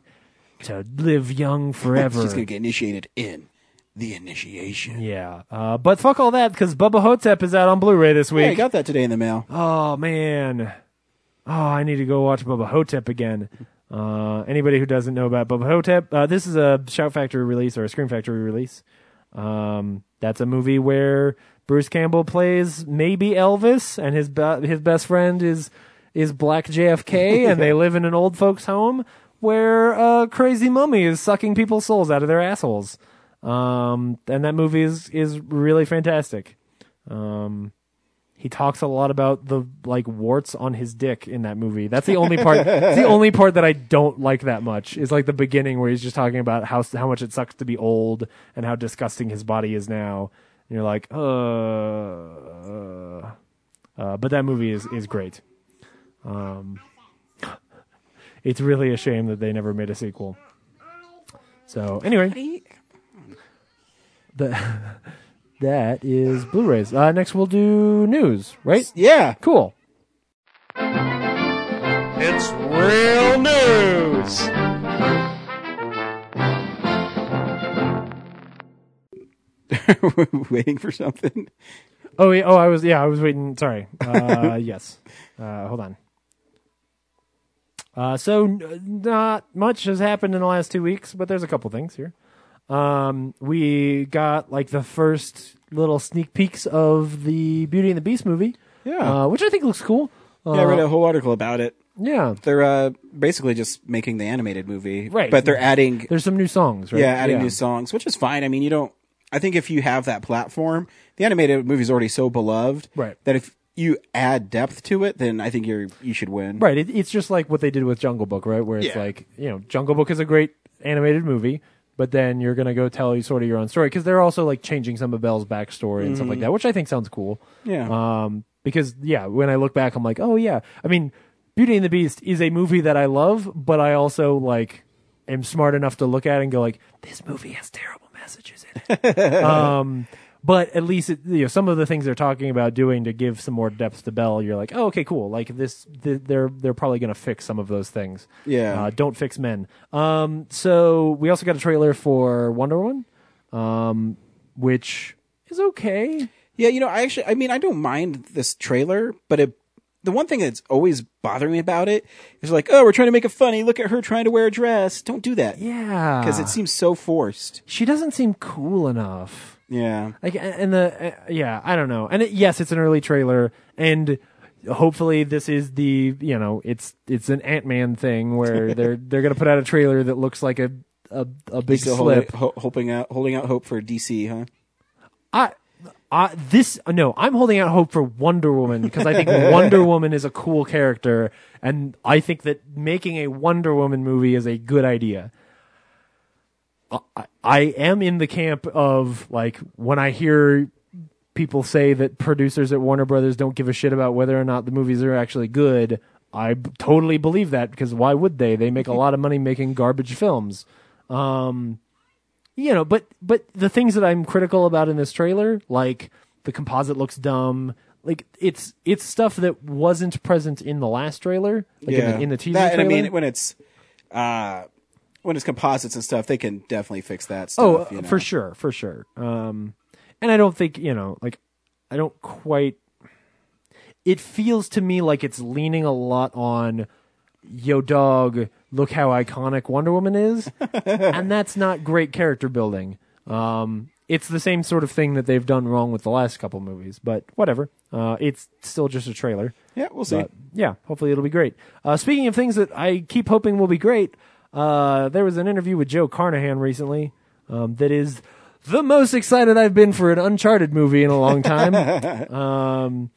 to live young forever. She's gonna get initiated in the initiation. Yeah, uh, but fuck all that because Bubba Ho-Tep is out on Blu-ray this Yeah, I week. got that today in the mail. oh man, oh I need to go watch Bubba Ho-Tep again. Uh, anybody who doesn't know about Bubba Ho-Tep, uh, this is a Shout Factory release or a Scream Factory release. Um, that's a movie where Bruce Campbell plays maybe Elvis, and his be- his best friend is is Black JFK, and they live in an old folks' home where a crazy mummy is sucking people's souls out of their assholes. Um, and that movie is is really fantastic. Um, he talks a lot about the like warts on his dick in that movie. That's the only part. it's the only part that I don't like that much. Is like the beginning where he's just talking about how how much it sucks to be old and how disgusting his body is now. And you're like, uh, uh but that movie is is great. Um, it's really a shame that they never made a sequel. So anyway, the, that is Blu-rays. Uh, next we'll do news, right? Yeah. Cool. It's real news. Waiting for something. Oh, yeah, oh, I was yeah, I was waiting. Sorry. Uh, yes. Uh, hold on. Uh, so n- not much has happened in the last two weeks, but there's a couple things here. Um, we got like the first little sneak peeks of the Beauty and the Beast movie, Yeah. uh, which I think looks cool. Uh, yeah, I read a whole article about it. yeah. They're uh, basically just making the animated movie, Right. But they're adding, There's some new songs, right? yeah, adding new songs, which is fine. I mean, you don't. I think if you have that platform, the animated movie is already so beloved, Right. That if you add depth to it, then I think you're you should win, Right. It, it's just like what they did with Jungle Book, right? Where it's Yeah. like, you know, Jungle Book is a great animated movie, but then you're going to go tell you sort of your own story because they're also like changing some of Belle's backstory and stuff like that, which I think sounds cool. Mm-hmm. Yeah. Um, because, yeah, when I look back, I'm like, oh, yeah. I mean, Beauty and the Beast is a movie that I love, but I also, like, am smart enough to look at it and go, like, this movie has terrible messages in it. um, but at least it, you know some of the things they're talking about doing to give some more depth to Belle, you're like, oh, okay, cool. Like this, th- they're they're probably going to fix some of those things. Yeah. uh, don't fix men. Um, so we also got a trailer for Wonder Woman, um, which is okay. Yeah, you know, I actually, I mean, I don't mind this trailer, but it, the one thing that's always bothering me about it is like, oh, we're trying to make it funny. Look at her trying to wear a dress. Don't do that. Yeah, Because it seems so forced. she doesn't seem cool enough. Yeah. Like and the uh, yeah, I don't know. And it, yes, it's an early trailer, and hopefully this is the you know it's it's an Ant Man thing where they're they're gonna put out a trailer that looks like a a, a big Still holding, slip. ho- hoping out, holding out hope for DC, huh? I, I this no, I'm holding out hope for Wonder Woman because I think Wonder Woman is a cool character, and I think that making a Wonder Woman movie is a good idea. I, I am in the camp of like when I hear people say that producers at Warner Brothers don't give a shit about whether or not the movies are actually good. I b- totally believe that because why would they? They make a lot of money making garbage films. Um, you know, but but the things that I'm critical about in this trailer, like the composite looks dumb, like it's it's stuff that wasn't present in the last trailer, like in, the, in the teaser That- and I mean, when it's uh, when it's composites and stuff, they can definitely fix that oh, stuff. you know? for sure, for sure. Um, and I don't think you know, like I don't quite. It feels to me like it's leaning a lot on, yo, dog. Look how iconic Wonder Woman is, and that's not great character building. Um, it's the same sort of thing that they've done wrong with the last couple movies, but whatever. Uh, it's still just a trailer. Yeah, we'll see. But, yeah, hopefully it'll be great. Uh, speaking of things that I keep hoping will be great, uh, there was an interview with Joe Carnahan recently um, that is the most excited I've been for an Uncharted movie in a long time. um,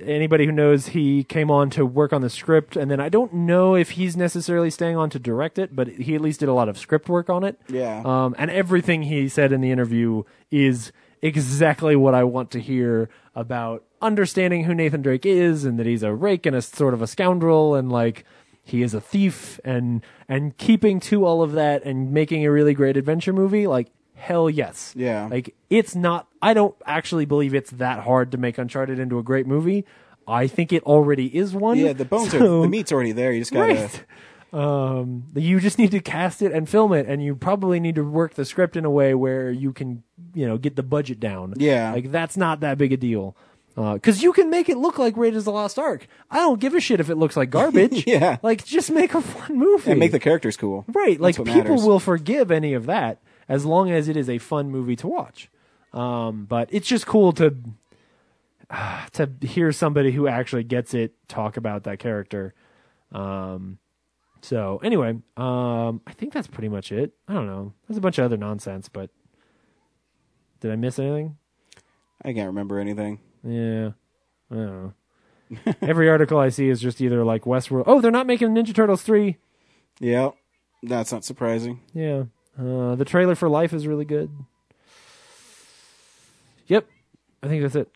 anybody who knows, he came on to work on the script, and then I don't know if he's necessarily staying on to direct it, but he at least did a lot of script work on it. Yeah. Um, and everything he said in the interview is exactly what I want to hear about understanding who Nathan Drake is and that he's a rake and a sort of a scoundrel and like he is a thief and and keeping to all of that and making a really great adventure movie like hell yes. Yeah. Like it's not I don't actually believe it's that hard to make Uncharted into a great movie. I think it already is one. yeah, the bones are the meat's already there. You just gotta. Right. Um, you just need to cast it and film it, and you probably need to work the script in a way where you can, you know, get the budget down. Yeah. like that's not that big a deal. Because you can make it look like Raiders of the Lost Ark. I don't give a shit if it looks like garbage. Yeah. like just make a fun movie And make the characters cool. right. Like people matters. will forgive any of that as long as it is a fun movie to watch. Um, but it's just cool to to hear somebody who actually gets it talk about that character. Um, so anyway, um, I think that's pretty much it. I don't know. There's a bunch of other nonsense, but did I miss anything? I can't remember anything. Yeah, I don't know. Every article I see is just either like Westworld. Oh, they're not making Ninja Turtles three. Yeah, that's not surprising. Yeah. Uh, the trailer for Life is really good. Yep. I think that's it.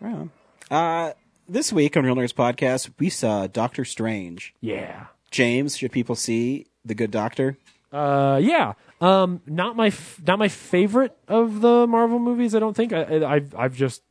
Right on. Uh, this week on Real Nerds Podcast, we saw Doctor Strange. Yeah. James, should people see the Good Doctor? Uh, yeah. Um, not my f- not my favorite of the Marvel movies. I don't think. I, I I've I've just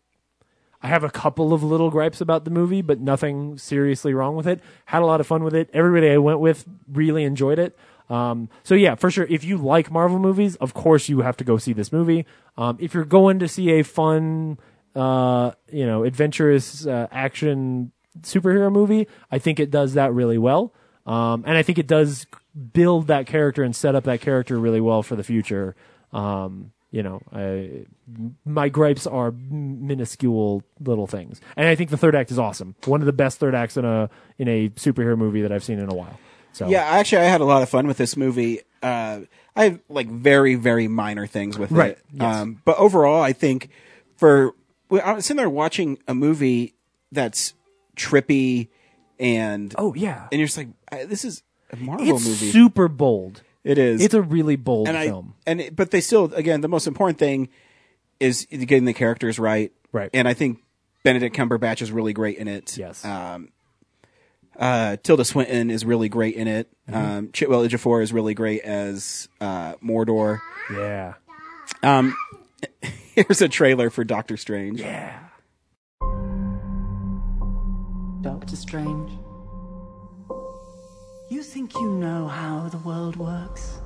I have a couple of little gripes about the movie, but nothing seriously wrong with it. Had a lot of fun with it. Everybody I went with really enjoyed it. Um, so yeah, for sure. If you like Marvel movies, of course you have to go see this movie. Um, if you're going to see a fun, uh, you know, adventurous uh, action superhero movie, I think it does that really well. Um, and I think it does build that character and set up that character really well for the future. Um, you know, I, my gripes are minuscule little things, and I think the third act is awesome. One of the best third acts in a in a superhero movie that I've seen in a while. So Yeah, actually, I had a lot of fun with this movie. Uh, I have like very, very minor things with Right, it. yes. Um, but overall, I think for I was sitting there watching a movie that's trippy and oh yeah, and you're just like, this is a Marvel it's movie. super bold. It is. It's a really bold and I film. and it, but they still again the most important thing is getting the characters right. Right. And I think Benedict Cumberbatch is really great in it. Yes. Um, uh, Tilda Swinton is really great in it. Mm-hmm. Um, Chiwetel Ejiofor is really great as uh, Mordo. yeah, Um, here's a trailer for Doctor Strange. yeah. Doctor Strange. You think you know how the world works?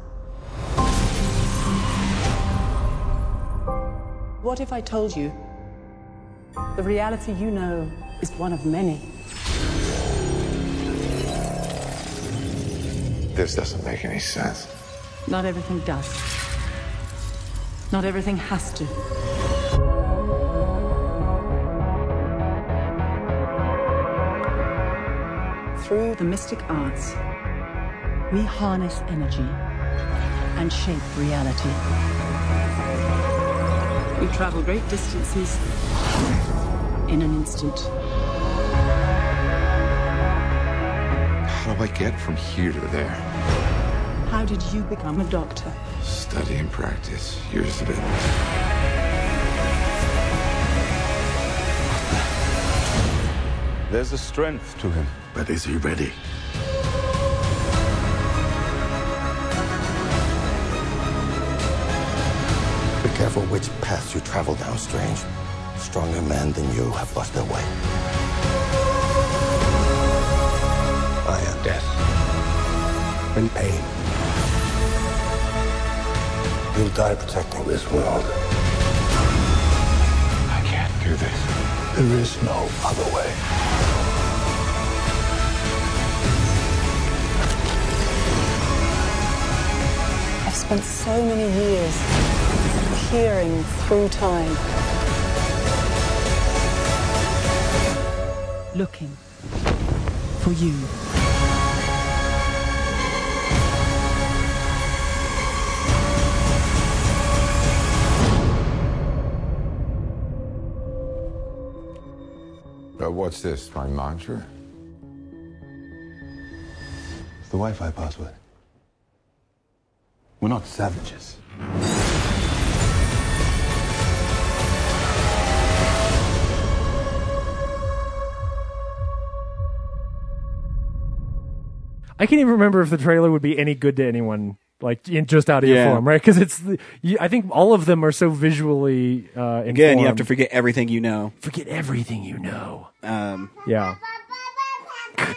What if I told you the reality you know is one of many? This doesn't make any sense. Not everything does. Not everything has to. Through the mystic arts, we harness energy and shape reality. We travel great distances in an instant. How do I get from here to there? How did you become a doctor? Study and practice, years of it. There's a strength to him. But is he ready? Careful which path you travel down, Strange. Stronger men than you have lost their way. I am death. And pain. You'll die protecting this world. I can't do this. There is no other way. I've spent so many years peering through time, looking for you. Uh, what's this, my mantra? It's the Wi Fi password. We're not savages. I can't even remember if the trailer would be any good to anyone, like in just audio Yeah. Your form, right? Because it's, the, you, I think all of them are so visually. Uh, Again, you have to forget everything you know. forget everything you know. Um, Yeah.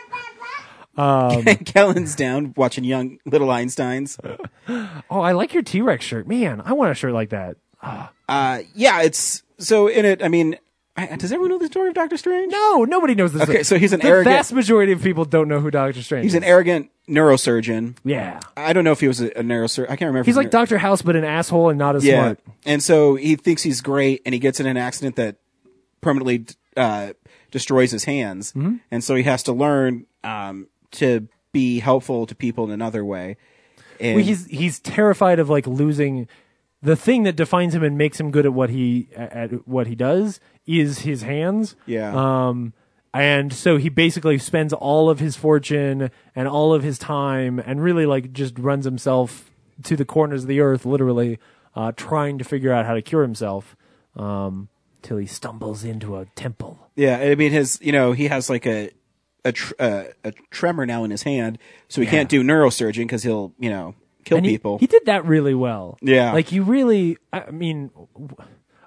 Um, Kellen's down watching young little Einsteins. oh, I like your T Rex shirt, man. I want a shirt like that. Uh, yeah, it's so in it. I mean, I, does everyone know the story of Doctor Strange? No, nobody knows this. Okay, so he's an the arrogant- vast majority of people don't know who Doctor Strange. Is. He's is. an arrogant neurosurgeon. Yeah, I don't know if he was a, a neurosurgeon. I can't remember. if he's like neur- Doctor House, but an asshole and not as yeah. smart. And so he thinks he's great, and he gets in an accident that permanently uh, destroys his hands, Mm-hmm. and so he has to learn um, to be helpful to people in another way. And Well, he's he's terrified of like losing the thing that defines him and makes him good at what he at what he does is his hands. Yeah. Um and so he basically spends all of his fortune and all of his time and really like just runs himself to the corners of the earth literally uh trying to figure out how to cure himself um till he stumbles into a temple. yeah. I mean, his you know he has like a a tr- uh, a tremor now in his hand, so he Yeah. can't do neurosurgeon because he'll you know kill he- people. He, did that really well. Yeah. Like you really, I mean,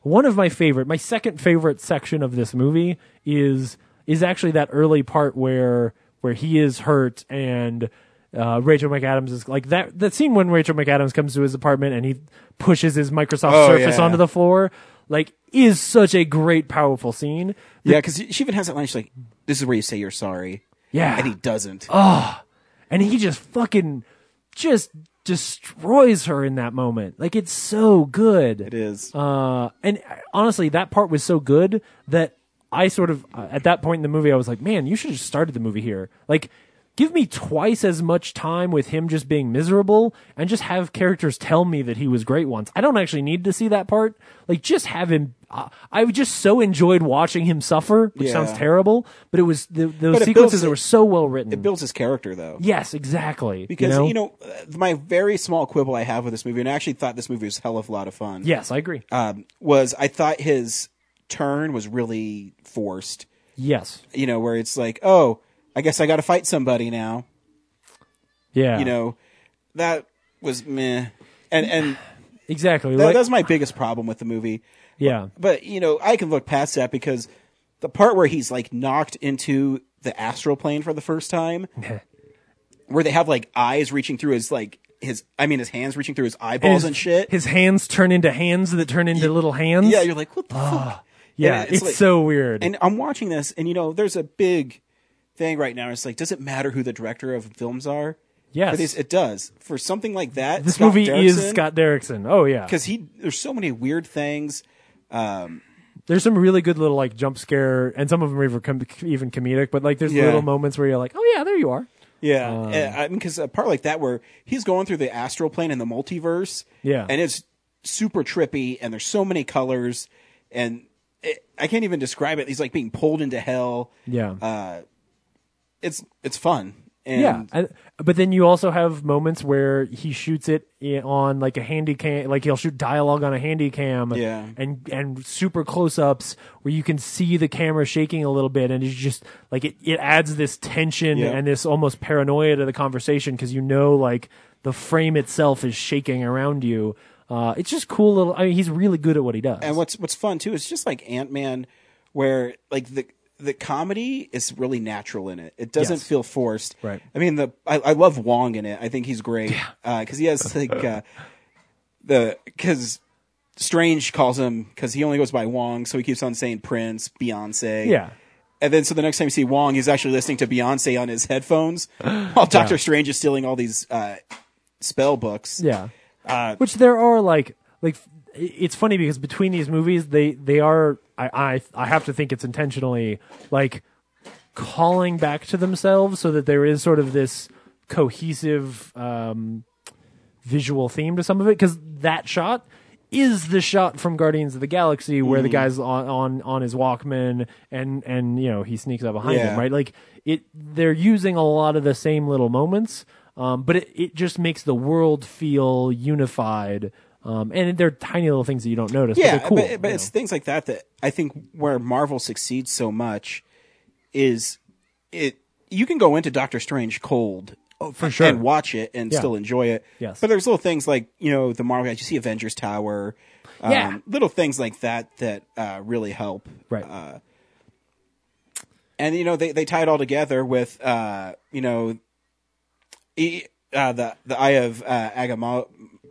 one of my favorite, my second favorite section of this movie is is actually that early part where where he is hurt and uh, Rachel McAdams is like that that scene when Rachel McAdams comes to his apartment and he pushes his Microsoft Oh, Surface yeah. onto the floor, like is such a great powerful scene. yeah, because she even has that line. She's like, "This is where you say you're sorry." Yeah. and he doesn't. Oh, and he just fucking just destroys her in that moment. Like it's so good. It is. Uh, and honestly, that part was so good that I sort of uh, at that point in the movie, I was like, man, you should have started the movie here. Like, give me twice as much time with him just being miserable, and just have characters tell me that he was great once. I don't actually need to see that part. Like, just have him. Uh, I just so enjoyed watching him suffer, which Yeah. sounds terrible, but it was the, those it sequences that were so well written. It builds his character though. Yes, exactly. Because you know, you know, uh, my very small quibble I have with this movie, and I actually thought this movie was a hell of a lot of fun. yes, I agree. um, was I thought his turn was really forced. yes, You know, where it's like, oh, I guess I got to fight somebody now. yeah, You know, that was meh, and and exactly. that, Like- that's my biggest problem with the movie. yeah, But you know, I can look past that because the part where he's like knocked into the astral plane for the first time, where they have like eyes reaching through his like his, I mean, his hands reaching through his eyeballs his, and shit. His hands turn into hands that turn into little hands. yeah, you're like, what the ah, fuck? yeah, And it's, like- so weird. And I'm watching this, and you know, there's a big thing right now. It's like, does it matter who the director of films are? Yes. It does. For something like that, this Scott movie is Scott Derrickson. Oh yeah, because he there's so many weird things. Um, there's some really good little like jump scare, and some of them are even, com- even comedic. But like, there's Yeah. little moments where you're like, oh yeah, there you are. Yeah, Um, uh, I mean, because a part like that where he's going through the astral plane and the multiverse. Yeah. and it's super trippy, and there's so many colors, and it, I can't even describe it. He's like being pulled into hell. Yeah. uh, it's it's fun. And yeah, but then you also have moments where he shoots it on like a handy cam, like he'll shoot dialogue on a handy cam, Yeah. and and super close ups where you can see the camera shaking a little bit, and it's just like it, it adds this tension Yeah. and this almost paranoia to the conversation because you know like the frame itself is shaking around you. Uh, it's just cool little. I mean, he's really good at what he does. And what's what's fun too is just like Ant Man, where like the the comedy is really natural in it. It doesn't Yes. feel forced. Right. I mean, the I, I love Wong in it. I think he's great because he has like uh, the because Strange calls him because he only goes by Wong, so he keeps on saying Prince, Beyonce. Yeah. And then, so the next time you see Wong, he's actually listening to Beyonce on his headphones, while Doctor Yeah. Strange is stealing all these uh, spell books. Yeah. Uh, Which there are like like it's funny because between these movies they they are I I I have to think it's intentionally like calling back to themselves so that there is sort of this cohesive um visual theme to some of it cuz that shot is the shot from Guardians of the Galaxy where the Mhm. guy's on, on on his Walkman and and you know he sneaks up behind Yeah. him right like it they're using a lot of the same little moments um, but it, it just makes the world feel unified um, and they're tiny little things that you don't notice yeah, but cool but, but it's know. things like that that I think where Marvel succeeds so much is it. You can go into Doctor Strange cold. Oh, for sure. and watch it and Yeah. still enjoy it. Yes. but there's little things like you know the Marvel guys. You see Avengers Tower, um, Yeah. little things like that that uh, really help. Right. Uh, and you know they they tie it all together with uh, you know, e, uh, the the Eye of uh, Agamotto.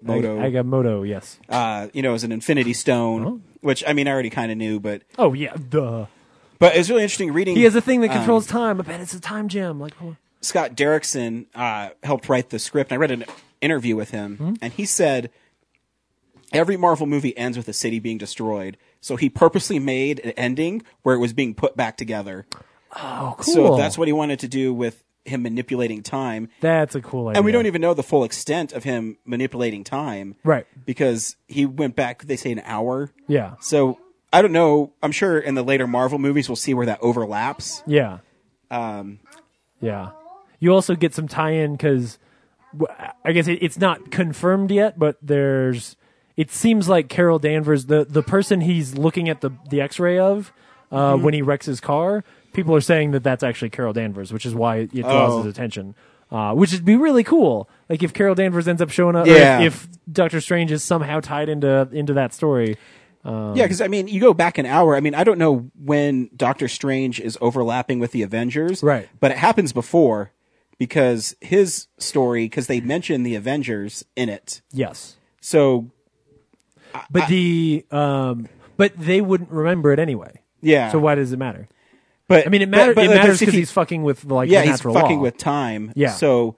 Agamotto yes uh, you know, as an Infinity Stone, which I mean I already kind of knew, but oh yeah duh but it's really interesting reading. he has a thing that um, controls time I bet it's a time gem like oh. Scott Derrickson uh, helped write the script. I read an interview with him, Hmm? and he said every Marvel movie ends with a city being destroyed. So he purposely made an ending where it was being put back together. oh cool So that's what he wanted to do with him manipulating time. that's a cool idea And we don't even know the full extent of him manipulating time. Right. Because he went back, they say an hour. Yeah. So I don't know. I'm sure in the later Marvel movies we'll see where that overlaps. yeah Um, Yeah. You also get some tie-in because I guess it's not confirmed yet, but there's. It seems like Carol Danvers, the the person he's looking at the the X-ray of uh, Mhm. when he wrecks his car. People are saying that that's actually Carol Danvers, which is why it draws Oh. his attention. Uh, which would be really cool. Like if Carol Danvers ends up showing up, or Yeah. if, if Doctor Strange is somehow tied into into that story. Um, Yeah, because I mean, you go back an hour. I mean, I don't know when Doctor Strange is overlapping with the Avengers, Right. But it happens before because his story, because they mention the Avengers in it. Yes. So, But the um, but they wouldn't remember it anyway. Yeah. So why does it matter? But I mean, it, but- matter, but it like, matters if because he- he's fucking with like yeah, the he's fucking law. with time. Yeah. So,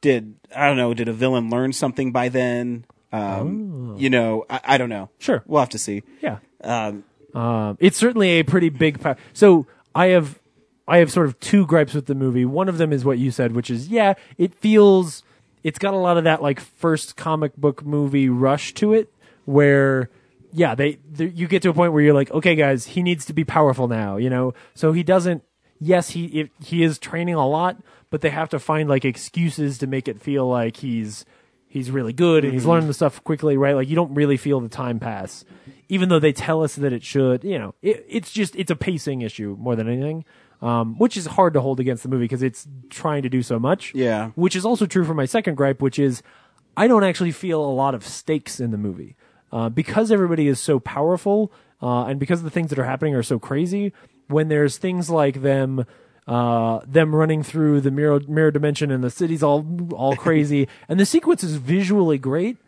did I don't know? Did a villain learn something by then? Um, You know, I, I don't know. Oh. Sure. we'll have to see. Yeah. Um, Um, it's certainly a pretty big. Pa- so I have, I have sort of two gripes with the movie. One of them is what you said, which is yeah, it feels, it's got a lot of that like first comic book movie rush to it, where yeah, they, you get to a point where you're like, okay, guys, he needs to be powerful now, you know. So he doesn't. Yes, he it, he is training a lot, but they have to find like excuses to make it feel like he's he's really good and he's Mhm. learning the stuff quickly, right? Like you don't really feel the time pass, even though they tell us that it should. You know, it, it's just it's a pacing issue more than anything, um, which is hard to hold against the movie because it's trying to do so much. Yeah. which is also true for my second gripe, which is I don't actually feel a lot of stakes in the movie uh, because everybody is so powerful uh, and because the things that are happening are so crazy. When there's things like them uh, them running through the mirror mirror dimension and the city's all all crazy, and the sequence is visually great.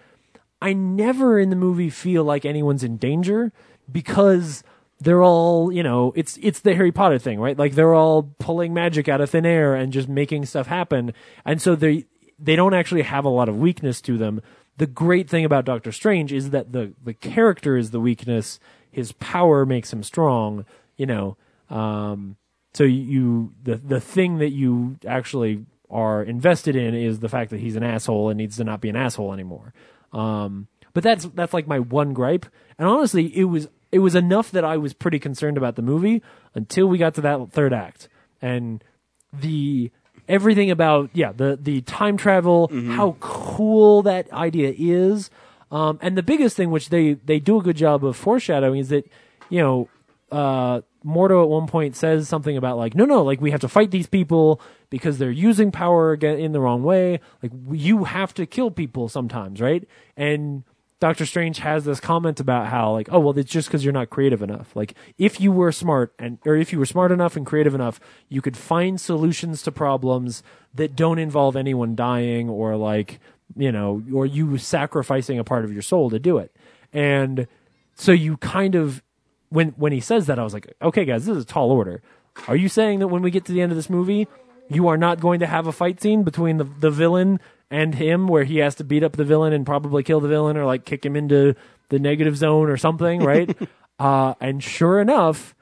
I never in the movie feel like anyone's in danger because they're all, you know, it's it's the Harry Potter thing, right? Like they're all pulling magic out of thin air and just making stuff happen. And so they they don't actually have a lot of weakness to them. The great thing about Doctor Strange is that the the character is the weakness. His power makes him strong, you know. Um so you the the thing that you actually are invested in is the fact that he's an asshole and needs to not be an asshole anymore. Um, but that's that's like my one gripe. And honestly, it was it was enough that I was pretty concerned about the movie until we got to that third act and the everything about yeah the the time travel, how cool that idea is. Um, and the biggest thing, which they they do a good job of foreshadowing, is that you know uh, Mordo at one point says something about like, no, no, like we have to fight these people because they're using power again in the wrong way. Like you have to kill people sometimes, right? And Doctor Strange has this comment about how like, oh well, it's just because you're not creative enough. Like if you were smart and or if you were smart enough and creative enough, you could find solutions to problems that don't involve anyone dying or like you know or you sacrificing a part of your soul to do it. And so you kind of when when he says that, I was like, okay, guys, this is a tall order. Are you saying that when we get to the end of this movie, you are not going to have a fight scene between the the villain and him, where he has to beat up the villain and probably kill the villain or like kick him into the negative zone or something, right? uh, and sure enough,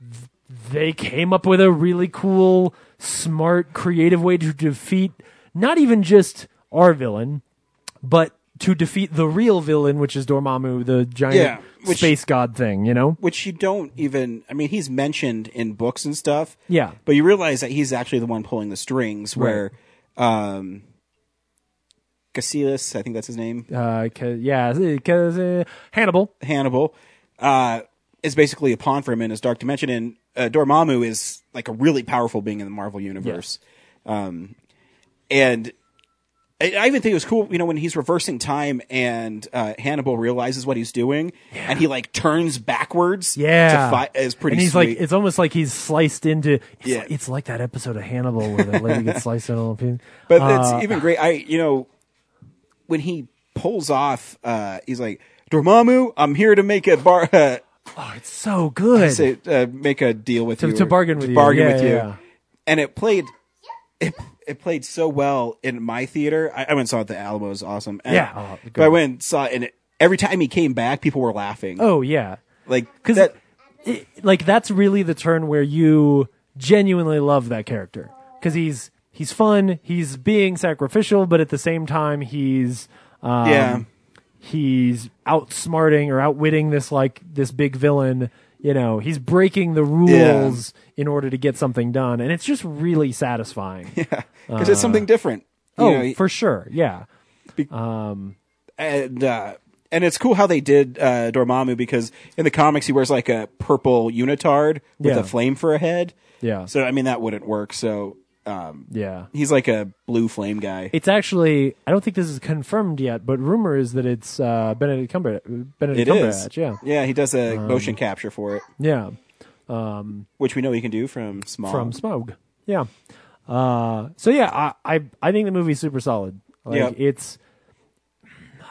th- they came up with a really cool, smart, creative way to defeat not even just our villain, but to defeat the real villain, which is Dormammu, the giant Yeah, which- space god thing. You know? which you don't even i mean he's mentioned in books and stuff Yeah. but you realize that he's actually the one pulling the strings where um Cassius, I think that's his name, Uh, yeah, because uh, Hannibal. Hannibal, uh, is basically a pawn for him in his dark dimension, and uh, Dormammu is like a really powerful being in the Marvel universe. Um, and I, I even think it was cool, you know, when he's reversing time and uh, Hannibal realizes what he's doing, and he like turns backwards. Yeah, to fight is pretty. And he's sweet. like, it's almost like he's sliced into. It's, Yeah. like, it's like that episode of Hannibal where the lady gets sliced into a piece. But Uh, it's even great. I, you know, when he pulls off, uh, he's like, Dormammu, I'm here to make a bar, uh, oh, it's so good. say, uh, make a deal with To- you. to bargain with you. Bargain Yeah, with yeah, you. yeah. And it played, it, it played so well in my theater. I, I went and saw it the Alamo. Was awesome. And- Yeah. Oh, but I went and saw it, and it, every time he came back, people were laughing. oh yeah, like, because that, like that's really the turn where you genuinely love that character because he's he's fun, he's being sacrificial, but at the same time he's um, Yeah. he's outsmarting or outwitting this like this big villain. You know, he's breaking the rules in order to get something done, and it's just really satisfying. yeah, because it's something different. You oh, know, he- for sure, yeah. Um, and uh, and it's cool how they did uh, Dormammu because in the comics he wears like a purple unitard with Yeah. a flame for a head. Yeah. So I mean that wouldn't work. So um, Yeah. he's like a blue flame guy. It's actually I don't think this is confirmed yet, but rumor is that it's uh, Benedict Cumber Benedict It Cumberbatch. is. Yeah, Yeah, he does a motion capture for it, yeah. which we know he can do from Small. From Smaug. Yeah. Uh, so yeah, I, I I think the movie's super solid. Like Yeah. it's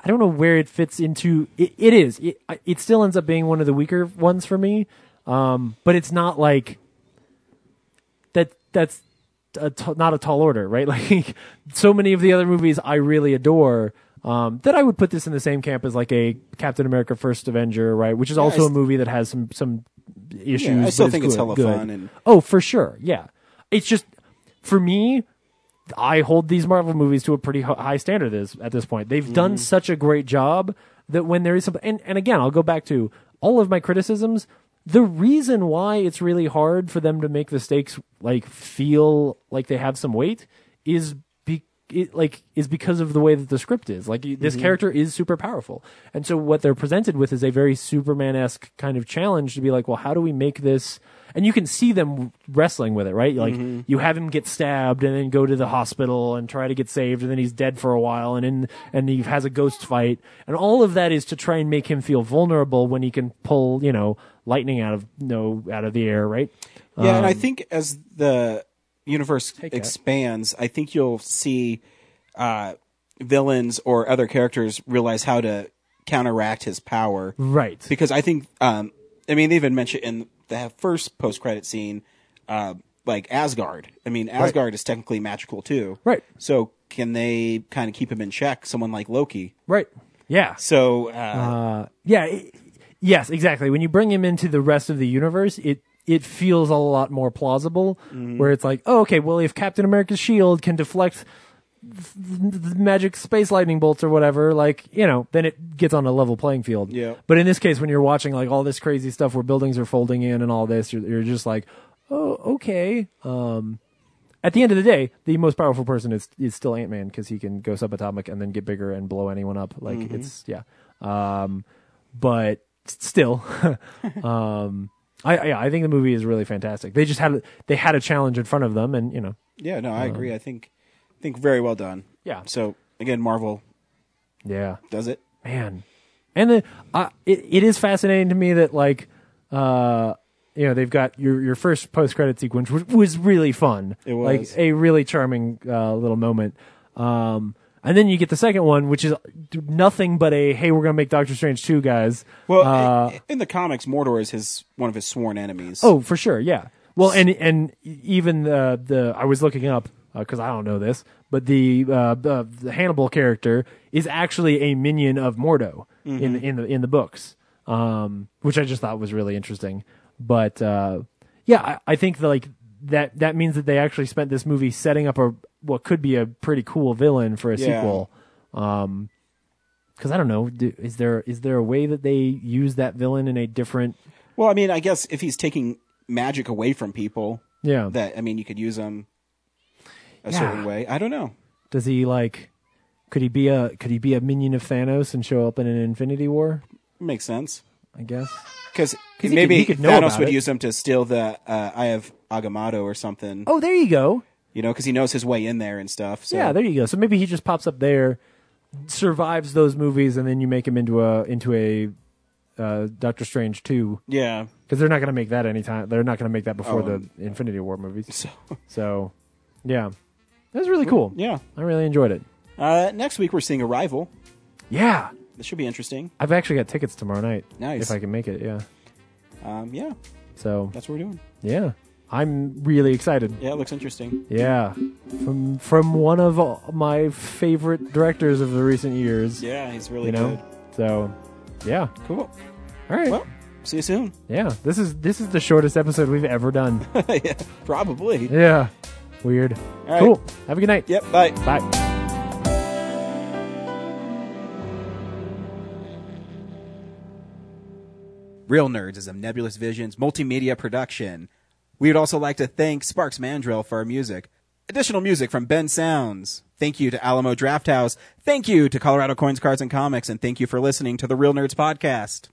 I don't know where it fits into. It, it is. It, it still ends up being one of the weaker ones for me. Um, but it's not like that. That's a t- not a tall order, right? Like so many of the other movies I really adore. Um, that I would put this in the same camp as like a Captain America: First Avenger, right? Which is also a movie that has some some issues. Yeah, I still think it's good- hella good. fun and- oh, for sure, yeah. It's just for me, I hold these Marvel movies to a pretty high standard this, at this point. They've done Mm-hmm. such a great job that when there is something, and, and again, I'll go back to all of my criticisms. The reason why it's really hard for them to make the stakes like feel like they have some weight is be it, like is because of the way that the script is. Like this Mm-hmm. character is super powerful, and so what they're presented with is a very Superman esque kind of challenge to be like, well, how do we make this? And you can see them wrestling with it, right? Like Mm-hmm. you have him get stabbed and then go to the hospital and try to get saved, and then he's dead for a while, and in and he has a ghost fight, and all of that is to try and make him feel vulnerable when he can pull, you know, lightning out of no out of the air, right? Yeah, and I Um, think as the universe that. expands, I think you'll see uh, villains or other characters realize how to counteract his power. Right. Because I think, um, I mean, they even mentioned in the first post-credit scene, uh, like Asgard. I mean, Asgard is technically magical too. Right. So can they kind of keep him in check? Someone like Loki. Right. Yeah. So uh, Uh, yeah. Yes, exactly. When you bring him into the rest of the universe, it it feels a lot more plausible. Mm-hmm. Where it's like, oh, okay, well, if Captain America's shield can deflect magic space lightning bolts or whatever, like you know, then it gets on a level playing field. Yeah. But in this case, when you're watching like all this crazy stuff where buildings are folding in and all this, you're, you're just like, oh, okay. Um, at the end of the day, the most powerful person is is still Ant Man because he can go subatomic and then get bigger and blow anyone up. Like Mm-hmm. it's yeah. Um, but still, um, I I- I think the movie is really fantastic. They just had they had a challenge in front of them, and you know, Yeah, no, I agree. I think think very well done. Yeah. So again, Marvel yeah, does it. man. And the uh, it it is fascinating to me that like uh you know they've got your your first post credit sequence which was really fun. It was like a really charming uh, little moment. Um, and then you get the second one, which is nothing but a hey, we're gonna make Doctor Strange two guys. Well, Uh, in the comics, Mordo is his one of his sworn enemies. Oh, for sure, yeah. Well, and and even the the I was looking up because I don't know this, but the uh, the, the Hannibal character is actually a minion of Mordo in in the in the books, um, which I just thought was really interesting. But uh, yeah, I, I think that like that that means that they actually spent this movie setting up a what could be a pretty cool villain for a Yeah. sequel. Um, because I don't know, do, is there is there a way that they use that villain in a different? Well, I mean, I guess if he's taking magic away from people, Yeah, that I mean, you could use him a Yeah. certain way. I don't know. Does he like? Could he be a could he be a minion of Thanos and show up in an Infinity War? Makes sense I guess. because 'Cause he maybe could- he could Thanos would it. use him to steal the uh, Eye of Agamotto or something. Oh, there you go. You know, because he knows his way in there and stuff. So. Yeah, there you go. So maybe he just pops up there, survives those movies, and then you make him into a into a uh, Doctor Strange two yeah. because they're not going to make that anytime. They're not going to make that before Oh, the Infinity War movies. So So, yeah, that was really cool. yeah. I really enjoyed it. Uh, next week we're seeing Arrival. Yeah, This should be interesting. I've actually got tickets tomorrow night. Nice. if I can make it. Yeah. Um, yeah, So that's what we're doing. yeah, I'm really excited. Yeah, it looks interesting. Yeah, from from one of my favorite directors of the recent years. Yeah, he's really you know, good. so yeah. Cool. All right. Well, see you soon. yeah, this is this is the shortest episode we've ever done. yeah, probably. yeah, weird. All right. Cool. Have a good night. Yep. Bye. Bye. Real Nerds is a Nebulous Visions multimedia production. We would also like to thank Sparks Mandrill for our music. Additional music from Ben Sounds. Thank you to Alamo Drafthouse. Thank you to Colorado Coins, Cards, and Comics. And thank you for listening to the Real Nerds Podcast.